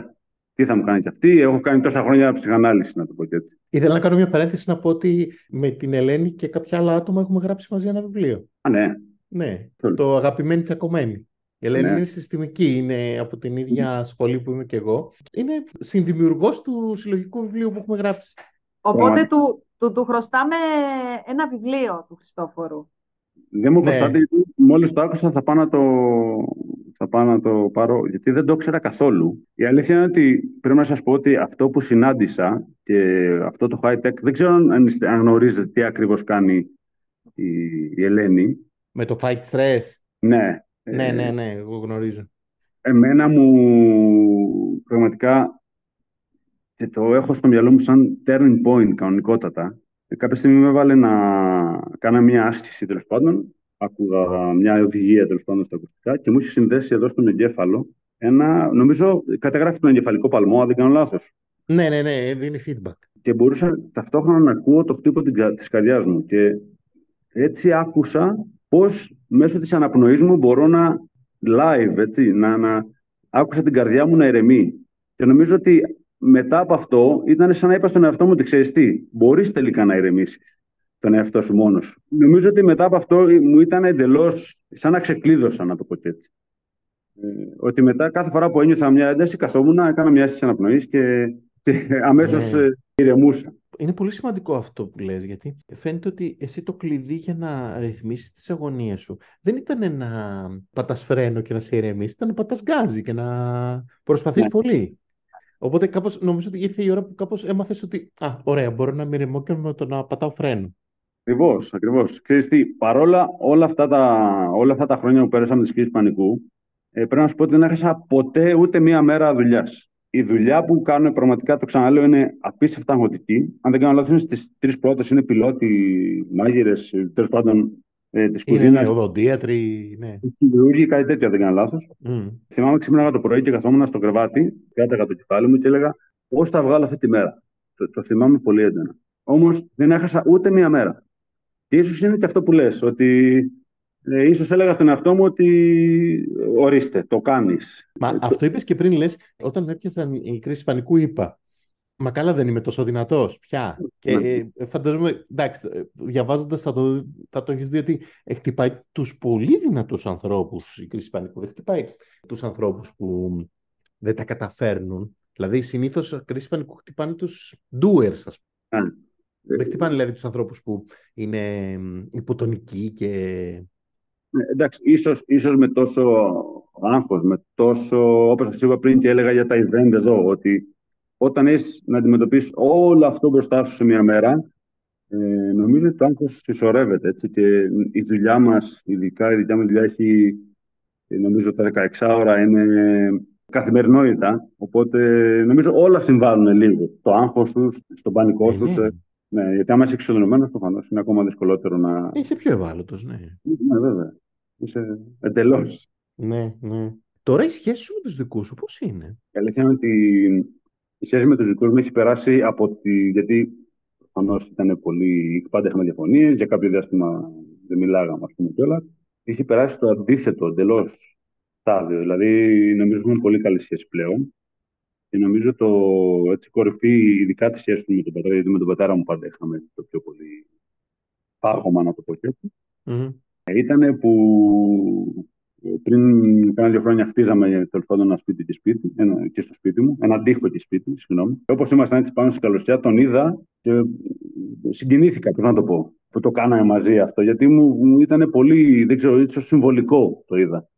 τι θα μου κάνει κι αυτή. Έχω κάνει τόσα χρόνια ψυχανάλυση, να το πω και έτσι.
Ήθελα να κάνω μια παρένθεση να πω ότι με την Ελένη και κάποια άλλα άτομα έχουμε γράψει μαζί ένα βιβλίο.
Α, ναι.
Ναι, το αγαπημένη τσακωμένη. Η Ελένη ναι. είναι συστημική, είναι από την ίδια σχολή που είμαι και εγώ. Είναι συνδημιουργός του συλλογικού βιβλίου που έχουμε γράψει.
Οπότε του, του, του χρωστάμε ένα βιβλίο του Χριστόφορου.
Δεν μου ναι. χρωστάτε, γιατί μόλις το άκουσα θα πάω, να το, θα πάω να το πάρω, γιατί δεν το ήξερα καθόλου. Η αλήθεια είναι ότι πρέπει να σας πω ότι αυτό που συνάντησα και αυτό το high tech, δεν ξέρω αν γνωρίζετε τι ακριβώς κάνει η, η Ελένη.
Με το fight stress.
Ναι.
Ναι, ναι, ναι, εγώ γνωρίζω.
Εμένα μου πραγματικά και το έχω στο μυαλό μου σαν turning point κανονικότατα. Ε, κάποια στιγμή με έβαλε να κάνω μια άσκηση τέλος πάντων. Άκουγα μια οδηγία τέλος πάντων στα ακουστικά και μου είχε συνδέσει εδώ στον εγκέφαλο ένα, νομίζω, καταγράφει τον εγκεφαλικό παλμό, αν δεν κάνω λάθος.
Ναι, ναι, ναι, δίνει feedback.
Και μπορούσα ταυτόχρονα να ακούω το χτύπο της καρδιάς μου. Και έτσι άκουσα πώς μέσω της αναπνοής μου μπορώ να live, έτσι, να, να άκουσα την καρδιά μου να ηρεμεί. Και νομίζω ότι μετά από αυτό ήταν σαν να είπα στον εαυτό μου ότι ξέρεις τι, μπορείς τελικά να ηρεμήσεις τον εαυτό σου μόνος Νομίζω ότι μετά από αυτό μου ήταν εντελώς σαν να ξεκλείδωσα, να το πω έτσι. Ε, ότι μετά κάθε φορά που ένιωθα μια ένταση καθόμουν, έκανα μια αίσθηση αναπνοής και, και αμέσως ναι. Ε, ηρεμούσα.
Είναι πολύ σημαντικό αυτό που λες, γιατί φαίνεται ότι εσύ το κλειδί για να ρυθμίσεις τις αγωνίες σου δεν ήταν να πατάς φρένο και να σε ηρεμήσεις, ήταν να πατάς γκάζι και να προσπαθείς ναι. πολύ. Οπότε κάπως, νομίζω ότι ήρθε η ώρα που κάπως έμαθες ότι «Α, ωραία, μπορώ να με ηρεμώ και με το να πατάω φρένο».
Ακριβώς, ακριβώς. Ξέρεις τι, παρόλα όλα αυτά τα, όλα αυτά τα χρόνια που πέρασαμε τη σκέψη πανικού, ε, πρέπει να σου πω ότι δεν έχασα ποτέ ούτε μία μέρα δουλειάς η δουλειά που κάνουν πραγματικά, το ξαναλέω, είναι απίστευτα αγωτική. Αν δεν κάνω λάθος, στις τρεις πρώτες είναι πιλότοι, μάγειρες, τέλος πάντων ε, της κουζίνας.
Είναι οδοντίατροι, ναι.
Χειρουργοί, κάτι τέτοιο, αν δεν κάνω λάθος. Mm. Θυμάμαι ξύπναγα το πρωί και καθόμουν στο κρεβάτι, κράταγα το κεφάλι μου και έλεγα πώς θα βγάλω αυτή τη μέρα. Το, το θυμάμαι πολύ έντονα. Όμως δεν έχασα ούτε μία μέρα. Και ίσως είναι και αυτό που λες, ότι ε, ίσως έλεγα στον εαυτό μου ότι ορίστε, το κάνεις.
Μα ε, αυτό είπες και πριν λες, όταν έπιασαν οι κρίση πανικού είπα, Μα καλά δεν είμαι τόσο δυνατός πια. Και ναι. ε, φανταζόμαι, εντάξει, διαβάζοντας θα το, θα το έχεις δει ότι χτυπάει τους πολύ δυνατούς ανθρώπους η κρίση πανικού. Δεν χτυπάει τους ανθρώπους που δεν τα καταφέρνουν. Δηλαδή συνήθως η κρίση πανικού χτυπάνε τους doers, ας πούμε. Ναι. Δεν χτυπάνε δηλαδή τους ανθρώπους που είναι υποτονικοί και
ναι, εντάξει, ίσως, ίσως με τόσο άγχος, με τόσο, όπως σας είπα πριν και έλεγα για τα event εδώ, ότι όταν έχεις να αντιμετωπίσεις όλο αυτό μπροστά σου σε μια μέρα, ε, νομίζω ότι το άγχος συσσωρεύεται. Έτσι, και η δουλειά μας, ειδικά η δικιά μου δουλειά έχει, ε, νομίζω τα 16 ώρα είναι καθημερινότητα, οπότε νομίζω όλα συμβάλλουν λίγο. Το άγχος σου, στον πανικό σου, ε, ναι. ναι, γιατί άμα είσαι εξοδονωμένος, προφανώς είναι ακόμα δυσκολότερο να...
Είσαι πιο ευάλωτος, ναι.
Ναι, βέβαια. Είσαι εντελώς.
Ναι, ναι. Τώρα η σχέση σου με τους δικούς σου πώς είναι;
Η αλήθεια είναι ότι η σχέση με τους δικούς μου έχει περάσει από τη. Γιατί προφανώς ήταν πολύ. Πάντα είχαμε διαφωνίες, για κάποιο διάστημα δεν μιλάγαμε, ας πούμε κιόλας. Έχει περάσει το αντίθετο εντελώς στάδιο. Δηλαδή, νομίζω ότι έχουμε πολύ καλή σχέση πλέον. Και νομίζω το έτσι, κορυφή, ειδικά τη σχέση με τον πατέρα, γιατί με τον πατέρα μου πάντα είχαμε το πιο πολύ πάγωμα, να το πω έτσι. Mm-hmm. Ήταν που πριν κάνα δύο χρόνια χτίζαμε τέλος πάντων ένα σπίτι και, σπίτι, ένα, και στο σπίτι μου, ένα τείχο και σπίτι, συγγνώμη. Όπως ήμασταν έτσι πάνω στη καλωσιά, τον είδα και συγκινήθηκα, πώς να το πω, που το κάναμε μαζί αυτό, γιατί μου, μου ήταν πολύ, δεν ξέρω, ίσω συμβολικό το είδα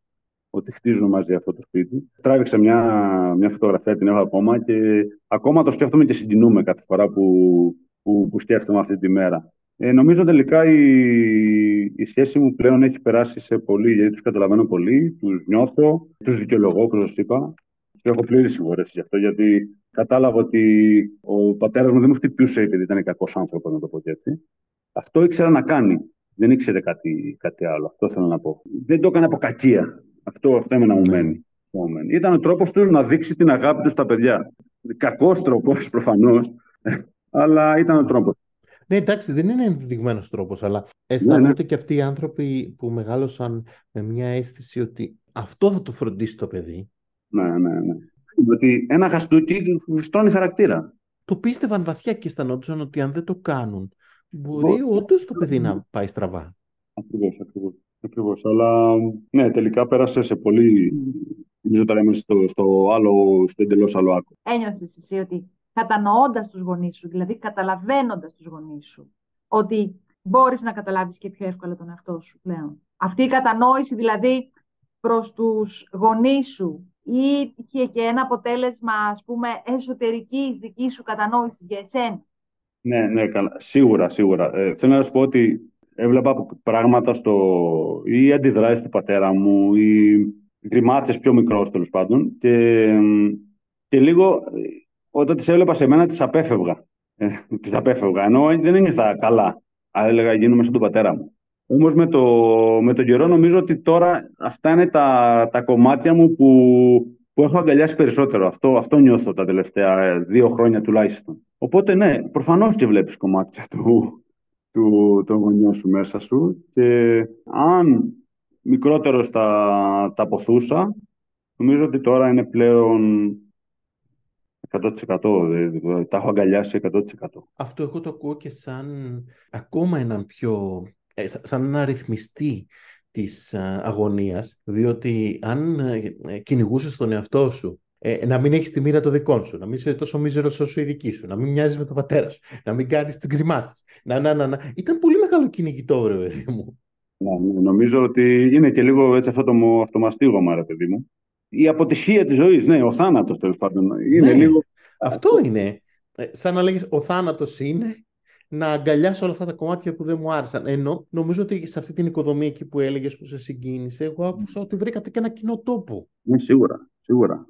ότι χτίζουμε μαζί αυτό το σπίτι. Τράβηξα μια, μια φωτογραφία, την έχω ακόμα και ακόμα το σκέφτομαι και συγκινούμε κάθε φορά που, που, που σκέφτομαι αυτή τη μέρα. Ε, νομίζω τελικά η, η σχέση μου πλέον έχει περάσει σε πολύ, γιατί τους καταλαβαίνω πολύ, τους νιώθω, τους δικαιολογώ, όπως σας είπα. Και έχω πλήρη συγχωρέση γι' αυτό, γιατί κατάλαβα ότι ο πατέρας μου δεν μου χτυπούσε επειδή ήταν κακός άνθρωπος, να το πω έτσι. Αυτό ήξερα να κάνει. Δεν ήξερε κάτι, κάτι άλλο. Αυτό θέλω να πω. Δεν το έκανε από κακία. Αυτό, αυτό έμενα μου μένει. Ήταν ο τρόπος του να δείξει την αγάπη του στα παιδιά. Κακός τρόπος προφανώς, αλλά ήταν ο τρόπος.
Ναι, εντάξει, δεν είναι ενδεδειγμένος τρόπος, αλλά αισθάνονται ναι, ναι. και αυτοί οι άνθρωποι που μεγάλωσαν με μια αίσθηση ότι αυτό θα το φροντίσει το παιδί.
Ναι, ναι, ναι. Ότι ένα χαστούκι στρώνει χαρακτήρα.
Το πίστευαν βαθιά και αισθανόντουσαν ότι αν δεν το κάνουν, μπορεί όντως το παιδί να πάει στραβά.
Ακριβώς, ακριβώς. Ακριβώς. Αλλά ναι, τελικά πέρασε σε πολύ. Νομίζω τώρα είμαι στο, στο άλλο, στο εντελώς άλλο άκρο.
Ένιωσες εσύ ότι κατανοώντας τους γονείς σου, δηλαδή καταλαβαίνοντας τους γονείς σου, ότι μπορείς να καταλάβεις και πιο εύκολα τον εαυτό σου πλέον. Αυτή η κατανόηση δηλαδή προς τους γονείς σου ή είχε και ένα αποτέλεσμα ας πούμε εσωτερικής δικής σου κατανόησης για εσένα.
Ναι, ναι, καλά. Σίγουρα, σίγουρα. Ε, θέλω να σου πω ότι έβλεπα πράγματα στο... ή αντιδράσεις του πατέρα μου ή γκριμάτσε πιο μικρός τέλος πάντων και, και λίγο όταν τις έβλεπα σε μένα, τις απέφευγα. Ε, τις απέφευγα. Ενώ δεν ένιωθα καλά. Αλλά έλεγα γίνομαι σαν τον πατέρα μου. Όμως με, το, με τον καιρό νομίζω ότι τώρα αυτά είναι τα, τα κομμάτια μου που, που έχω αγκαλιάσει περισσότερο. Αυτό, αυτό νιώθω τα τελευταία δύο χρόνια τουλάχιστον. Οπότε ναι, προφανώς και βλέπεις κομμάτια του, του, των γονιών σου μέσα σου και αν μικρότερο τα, τα αποθούσα, νομίζω ότι τώρα είναι πλέον 100%. Τα έχω αγκαλιάσει 100%.
Αυτό εγώ το ακούω και σαν ακόμα έναν πιο... Ε, σαν ένα ρυθμιστή της αγωνίας, διότι αν ε, κυνηγούσες τον εαυτό σου ε, να μην έχεις τη μοίρα των δικών σου, να μην είσαι τόσο μίζερος όσο η δική σου, να μην μοιάζεις με τον πατέρα σου, να μην κάνεις τι γκριμάτσε. Να, να, να, να. Ήταν πολύ μεγάλο κυνηγητό, ρε παιδί μου.
Ναι, ναι, νομίζω ότι είναι και λίγο έτσι αυτό το αυτομαστίγωμα, ρε παιδί μου η αποτυχία της ζωής. Ναι, ο θάνατος τέλος πάντων. Είναι ναι, λίγο...
Αυτό είναι. Ε, σαν να λέγεις ο θάνατος είναι να αγκαλιάσω όλα αυτά τα κομμάτια που δεν μου άρεσαν. Ενώ νομίζω ότι σε αυτή την οικοδομή εκεί που έλεγες που σε συγκίνησε, εγώ άκουσα ότι βρήκατε και ένα κοινό τόπο.
Ναι, σίγουρα. σίγουρα.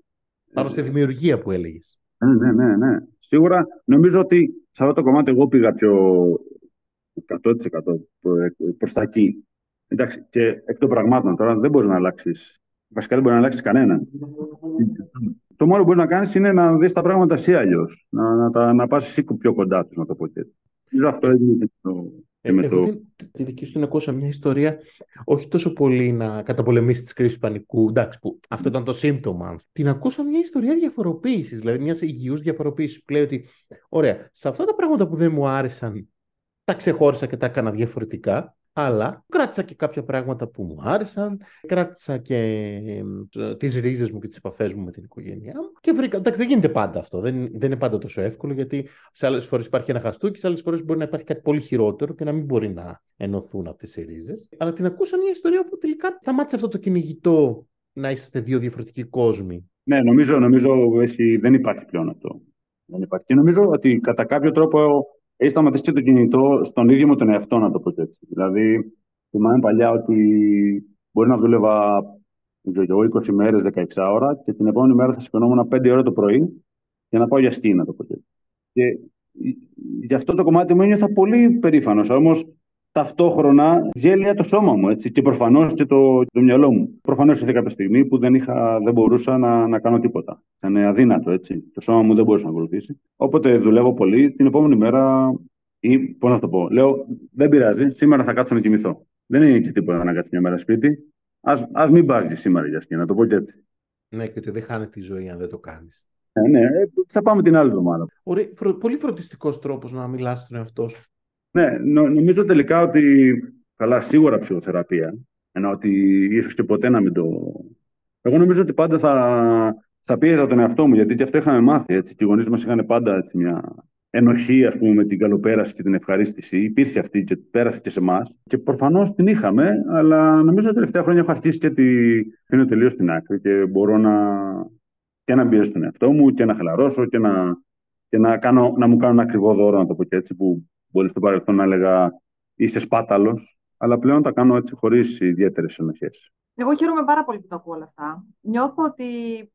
Πάνω στη δημιουργία που έλεγες.
Ναι, ναι, ναι, ναι. Σίγουρα νομίζω ότι σε αυτό το κομμάτι εγώ πήγα πιο 100% προς τα εκεί. Εντάξει, και εκ των πραγμάτων τώρα δεν μπορείς να αλλάξεις Βασικά δεν μπορεί να αλλάξεις κανέναν. Το μόνο που μπορεί να κάνεις είναι να δεις τα πράγματα εσύ αλλιώς. Να, να, τα, να πας εσύ πιο κοντά τους, να το πω έτσι. Αυτό έγινε και το.
Ε, με το... τη δική σου την ακούσα μια ιστορία, όχι τόσο πολύ να καταπολεμήσεις τις κρίσεις πανικού, εντάξει, που αυτό ήταν το σύμπτωμα. Την ακούσα μια ιστορία διαφοροποίησης, δηλαδή μιας υγιούς διαφοροποίησης που λέει ότι, ωραία, σε αυτά τα πράγματα που δεν μου άρεσαν, τα ξεχώρισα και τα έκανα διαφορετικά αλλά κράτησα και κάποια πράγματα που μου άρεσαν, κράτησα και ε, τις ρίζες μου και τις επαφές μου με την οικογένειά μου και βρήκα, εντάξει δεν γίνεται πάντα αυτό, δεν, δεν είναι πάντα τόσο εύκολο γιατί σε άλλες φορές υπάρχει ένα χαστούκι, σε άλλες φορές μπορεί να υπάρχει κάτι πολύ χειρότερο και να μην μπορεί να ενωθούν αυτές οι ρίζες. Αλλά την ακούσα μια ιστορία που τελικά σταμάτησε αυτό το κυνηγητό να είσαστε δύο διαφορετικοί κόσμοι.
Ναι, νομίζω, νομίζω εσύ, δεν υπάρχει πλέον αυτό. Δεν υπάρχει. Και νομίζω ότι κατά κάποιο τρόπο έχει σταματήσει το κινητό στον ίδιο μου τον εαυτό, να το πω έτσι. Δηλαδή, θυμάμαι παλιά ότι μπορεί να δούλευα 20 μέρες, 16 ώρα και την επόμενη μέρα θα σηκωνόμουν 5 ώρα το πρωί για να πάω για σκι, να το πω έτσι. Και γι' αυτό το κομμάτι μου ένιωθα πολύ περήφανος. Όμως ταυτόχρονα γέλια το σώμα μου έτσι, και προφανώς και το, το μυαλό μου. Προφανώς ήρθε κάποια στιγμή που δεν, είχα, δεν μπορούσα να, να κάνω τίποτα. Ήταν αδύνατο έτσι. Το σώμα μου δεν μπορούσε να ακολουθήσει. Όποτε δουλεύω πολύ, την επόμενη μέρα ή πώς να το πω, λέω δεν πειράζει, σήμερα θα κάτσω να κοιμηθώ. Δεν είναι και τίποτα να κάτσεις μια μέρα σπίτι. Α μην πάρει σήμερα για σκηνή, να το πω και έτσι.
Ναι, και ότι δεν χάνει τη ζωή αν δεν το κάνεις.
Ε, ναι, ε, θα πάμε την άλλη εβδομάδα.
Πολύ φροντιστικός τρόπος να μιλάς στον εαυτό σου.
Ναι, νο, νομίζω τελικά ότι. Καλά, σίγουρα ψυχοθεραπεία. Ενώ ότι ίσω και ποτέ να μην το. Εγώ νομίζω ότι πάντα θα, θα πίεζα τον εαυτό μου, γιατί και αυτό είχαμε μάθει. Έτσι, και οι γονείς μας είχαν πάντα έτσι, μια ενοχή ας πούμε, με την καλοπέραση και την ευχαρίστηση. Υπήρχε αυτή και πέρασε και σε εμάς. Και προφανώς την είχαμε, αλλά νομίζω τα τελευταία χρόνια έχω αρχίσει και τη αφήνω τελείως στην άκρη και μπορώ να, και να πιέσω τον εαυτό μου και να χαλαρώσω και να, και να, κάνω, να μου κάνω ένα ακριβό δώρο, να το πω και έτσι, που μπορεί στο παρελθόν να έλεγα είσαι σπάταλος, αλλά πλέον τα κάνω έτσι χωρίς ιδιαίτερες ενοχές.
Εγώ χαίρομαι πάρα πολύ που τα ακούω όλα αυτά. Νιώθω ότι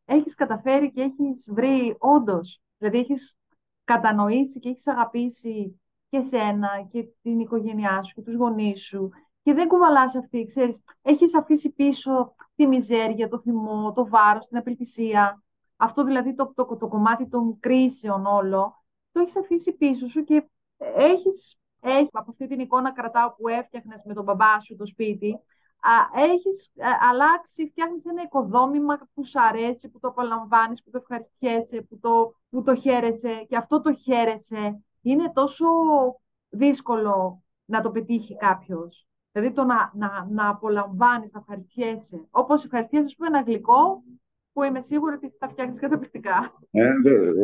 έχεις καταφέρει και έχεις βρει όντως, δηλαδή έχεις κατανοήσει και έχεις αγαπήσει και σένα και την οικογένειά σου και τους γονείς σου και δεν κουβαλάς αυτή, ξέρεις, έχεις αφήσει πίσω τη μιζέρια, το θυμό, το βάρος, την απελπισία. Αυτό δηλαδή το, το, το, κομμάτι των κρίσεων όλο, το έχεις αφήσει πίσω σου και έχεις, έχεις, από αυτή την εικόνα κρατάω που έφτιαχνες με τον μπαμπά σου το σπίτι, α, έχεις αλλάξει, φτιάχνεις ένα οικοδόμημα που σου αρέσει, που το απολαμβάνεις, που το ευχαριστιέσαι, που το, που το χαίρεσαι και αυτό το χαίρεσαι είναι τόσο δύσκολο να το πετύχει κάποιος. Δηλαδή το να, να, να απολαμβάνεις, να ευχαριστιέσαι. Όπως ευχαριστιέσαι, πούμε, ένα γλυκό που είμαι σίγουρη ότι θα φτιάξεις καταπληκτικά.
Ε,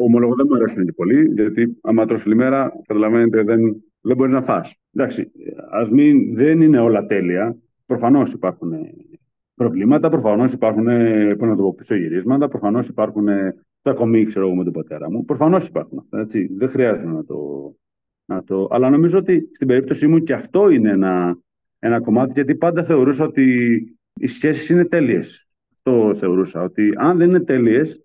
ομολογώ δεν μου αρέσουν και πολύ, γιατί άμα τρώσει μέρα, καταλαβαίνετε, δεν, δεν μπορείς να φας. Εντάξει, ας μην, δεν είναι όλα τέλεια. Προφανώς υπάρχουν προβλήματα, προφανώς υπάρχουν πώς να το πω, πισωγυρίσματα, προφανώς υπάρχουν τα κομμή, ξέρω εγώ, με τον πατέρα μου. Προφανώς υπάρχουν αυτά. Έτσι. Δεν χρειάζεται να το, να το. Αλλά νομίζω ότι στην περίπτωσή μου και αυτό είναι ένα, ένα κομμάτι, γιατί πάντα θεωρούσα ότι οι σχέσεις είναι τέλειες. Αυτό θεωρούσα. Ότι αν δεν είναι τέλειες,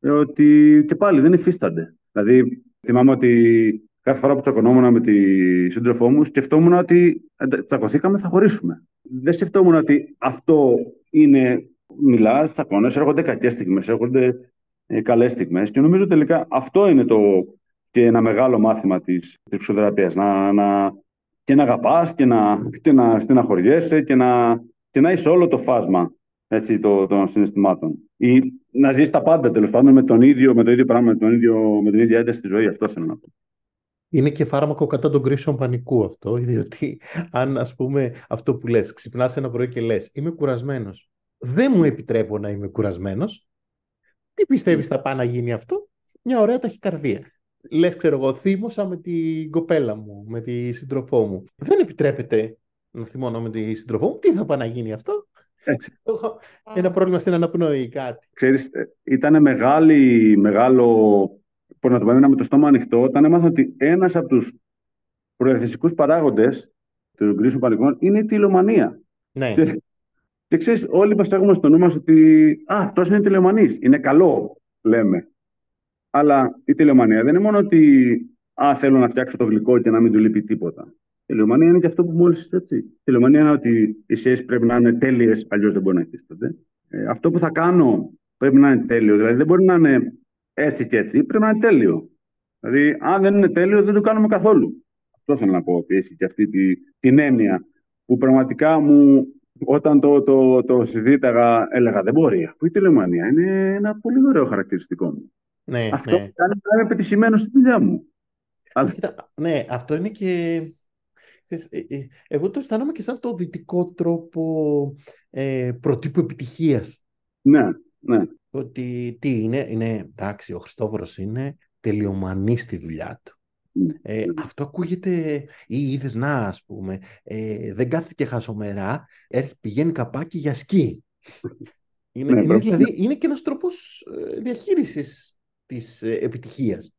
ε, ότι και πάλι δεν υφίστανται. Δηλαδή, θυμάμαι ότι κάθε φορά που τσακωνόμουν με τη σύντροφό μου, σκεφτόμουν ότι τσακωθήκαμε, θα χωρίσουμε. Δεν σκεφτόμουν ότι αυτό είναι. Μιλάς, τσακώνε, έρχονται κακές στιγμές, έρχονται ε, καλές στιγμές. Και νομίζω τελικά αυτό είναι το, και ένα μεγάλο μάθημα της ψυχοθεραπεία. Να, να, και να αγαπάς και να, και να στεναχωριέσαι και να, και να είσαι όλο το φάσμα έτσι, το, των συναισθημάτων. Ή να ζεις τα πάντα τέλος πάντων με, τον ίδιο, με το ίδιο πράγμα, με, τον ίδιο, με την ίδια ένταση στη ζωή. Αυτό θέλω να πω.
Είναι και φάρμακο κατά των κρίσεων πανικού αυτό, διότι αν ας πούμε αυτό που λες, ξυπνάς ένα πρωί και λες είμαι κουρασμένος, δεν μου επιτρέπω να είμαι κουρασμένος, τι πιστεύεις θα πάει να γίνει αυτό, μια ωραία ταχυκαρδία. Λες, ξέρω εγώ, θύμωσα με την κοπέλα μου, με τη σύντροφό μου. Δεν επιτρέπεται να θυμώνω με τη σύντροφό μου. Τι θα πάει να γίνει αυτό; Έτσι. Ένα πρόβλημα στην αναπνοή ή κάτι.
Ξέρεις, ε, ήταν μεγάλο πώς να το πούμε, με το στόμα ανοιχτό, όταν έμαθα ότι ένας από τους προεθνικούς παράγοντες των κρίσεων πανικών είναι η τηλεομανία.
Ναι.
Και, και ξέρεις, όλοι μας έχουμε στο νου μας ότι Α, αυτός είναι τηλεομανής. Είναι καλό, λέμε. Αλλά η τηλεομανία δεν είναι μόνο ότι Α, θέλω να φτιάξω το γλυκό και να μην του λείπει τίποτα. Η τηλεομανία είναι και αυτό που μόλις έτσι. Η τηλεομανία είναι ότι οι σχέσεις πρέπει να είναι τέλειες, αλλιώς δεν μπορεί να υφίστανται. Ε, αυτό που θα κάνω πρέπει να είναι τέλειο. Δηλαδή δεν μπορεί να είναι έτσι και έτσι, πρέπει να είναι τέλειο. Δηλαδή, αν δεν είναι τέλειο, δεν το κάνουμε καθόλου. Αυτό θέλω να πω ότι έχει και αυτή τη, την έννοια που πραγματικά μου όταν το, το, το συζήταγα έλεγα δεν μπορεί. Αφού η τηλεμανία είναι ένα πολύ ωραίο χαρακτηριστικό μου.
Ναι,
αυτό
ναι.
κάνει να είμαι πετυχημένο στη δουλειά μου.
Αλλά... ναι, αυτό είναι και... Ε, ε, εγώ το αισθάνομαι και σαν το δυτικό τρόπο ε, προτύπου επιτυχίας.
Ναι, ναι.
Ότι τι είναι, είναι εντάξει, ο Χριστόφορος είναι τελειομανής στη δουλειά του. Ε, αυτό ακούγεται ή είδες να ας πούμε ε, δεν κάθεται χασομερά έρχεται, πηγαίνει καπάκι για σκι. Είναι, ναι, είναι, δηλαδή, είναι και ένας τρόπος ε, διαχείρισης της ε, επιτυχίας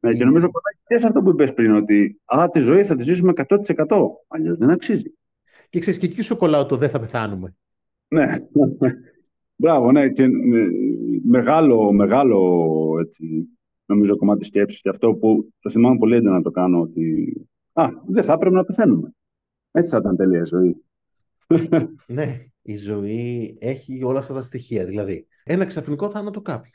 ναι, και νομίζω ότι και σε αυτό που είπες πριν ότι α, τη ζωή θα τη ζήσουμε 100% αλλιώς δεν αξίζει
και ξέρεις και εκεί σου κολλάω το δεν θα πεθάνουμε
ναι Μπράβο, ναι, και ε, μεγάλο, μεγάλο έτσι, νομίζω κομμάτι σκέψης και αυτό που το θυμάμαι πολύ έντονα να το κάνω ότι α, δεν θα έπρεπε να πεθαίνουμε. Έτσι θα ήταν τέλεια η ζωή.
ναι, η ζωή έχει όλα αυτά τα στοιχεία. Δηλαδή, ένα ξαφνικό θάνατο κάποιου.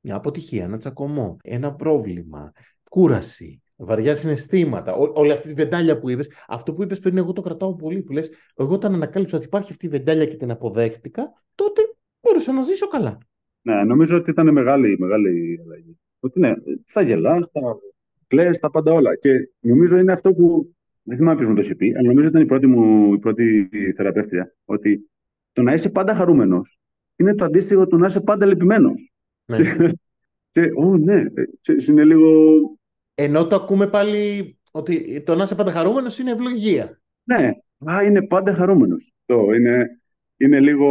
Μια αποτυχία, ένα τσακωμό, ένα πρόβλημα, κούραση, βαριά συναισθήματα, ό, όλη αυτή τη βεντάλια που είπε. Αυτό που είπες πριν, εγώ το κρατάω πολύ. Που λες, εγώ όταν ανακάλυψα ότι υπάρχει αυτή η βεντάλια και την αποδέχτηκα, τότε μπόρεσα να ζήσω καλά.
Ναι, νομίζω ότι ήταν μεγάλη, μεγάλη αλλαγή. Ότι ναι, θα γελά, θα κλαις, τα πάντα όλα. Και νομίζω είναι αυτό που δεν θυμάμαι ποιος μου το είχε πει, αλλά νομίζω ήταν η πρώτη μου η πρώτη θεραπεύτρια, ότι το να είσαι πάντα χαρούμενος είναι το αντίστοιχο του να είσαι πάντα λυπημένος. Ναι. και, oh, ναι, είναι λίγο.
Ενώ το ακούμε πάλι ότι το να είσαι πάντα χαρούμενο είναι ευλογία.
Ναι, α, είναι πάντα χαρούμενος. Το είναι, είναι λίγο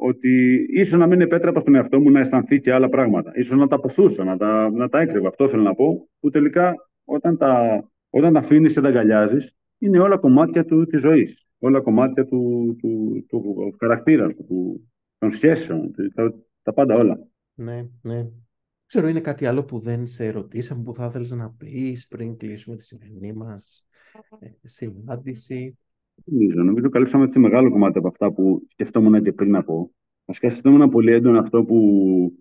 ότι ίσως να μην επέτρεπα στον εαυτό μου να αισθανθεί και άλλα πράγματα. σω να τα αποθούσα, να τα, να τα έκρυβα. Αυτό θέλω να πω. Που τελικά όταν τα, όταν τα αφήνεις και τα αγκαλιάζεις, είναι όλα κομμάτια του, της ζωής. Όλα κομμάτια του, του, του, χαρακτήρα του, των σχέσεων, τα, τα πάντα όλα.
Ναι, ναι. Ξέρω, είναι κάτι άλλο που δεν σε ρωτήσαμε, που θα ήθελες να πεις πριν κλείσουμε τη σημερινή μας ε, συνάντηση.
Νομίζω, νομίζω καλύψαμε έτσι μεγάλο κομμάτι από αυτά που σκεφτόμουν και πριν να πω. Βασικά σκεφτόμουν πολύ έντονα αυτό που,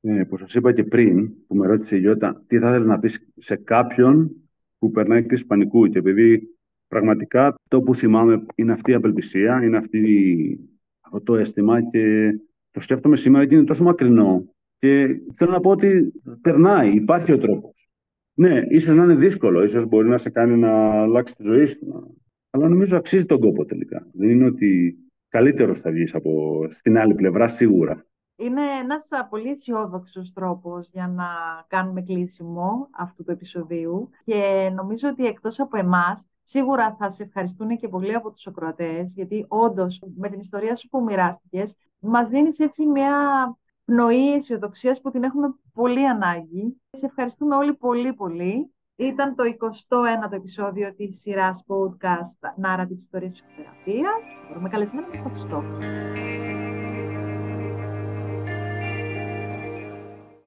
ε, που σας είπα και πριν, που με ρώτησε η Γιώτα, τι θα ήθελε να πεις σε κάποιον που περνάει κρίση πανικού. Και επειδή πραγματικά το που θυμάμαι είναι αυτή η απελπισία, είναι αυτή, αυτό το αίσθημα και το σκέφτομαι σήμερα και είναι τόσο μακρινό. Και θέλω να πω ότι περνάει, υπάρχει ο τρόπος. Ναι, ίσως να είναι δύσκολο, ίσως μπορεί να σε κάνει να αλλάξεις τη ζωή σου. Αλλά νομίζω αξίζει τον κόπο τελικά. Δεν είναι ότι καλύτερος θα βγεις από στην άλλη πλευρά σίγουρα.
Είναι ένας πολύ αισιόδοξος τρόπος για να κάνουμε κλείσιμο αυτού του επεισοδίου και νομίζω ότι εκτός από εμάς, σίγουρα θα σε ευχαριστούν και πολλοί από τους ακροατές, γιατί όντως με την ιστορία σου που μοιράστηκες, μας δίνεις έτσι μια πνοή αισιοδοξίας που την έχουμε πολύ ανάγκη. Σε ευχαριστούμε όλοι πολύ πολύ. Ήταν το 21ο επεισόδιο της σειράς podcast Narrative Ιστορίας Ψυχοθεραπείας. Μπορούμε καλεσμένο με το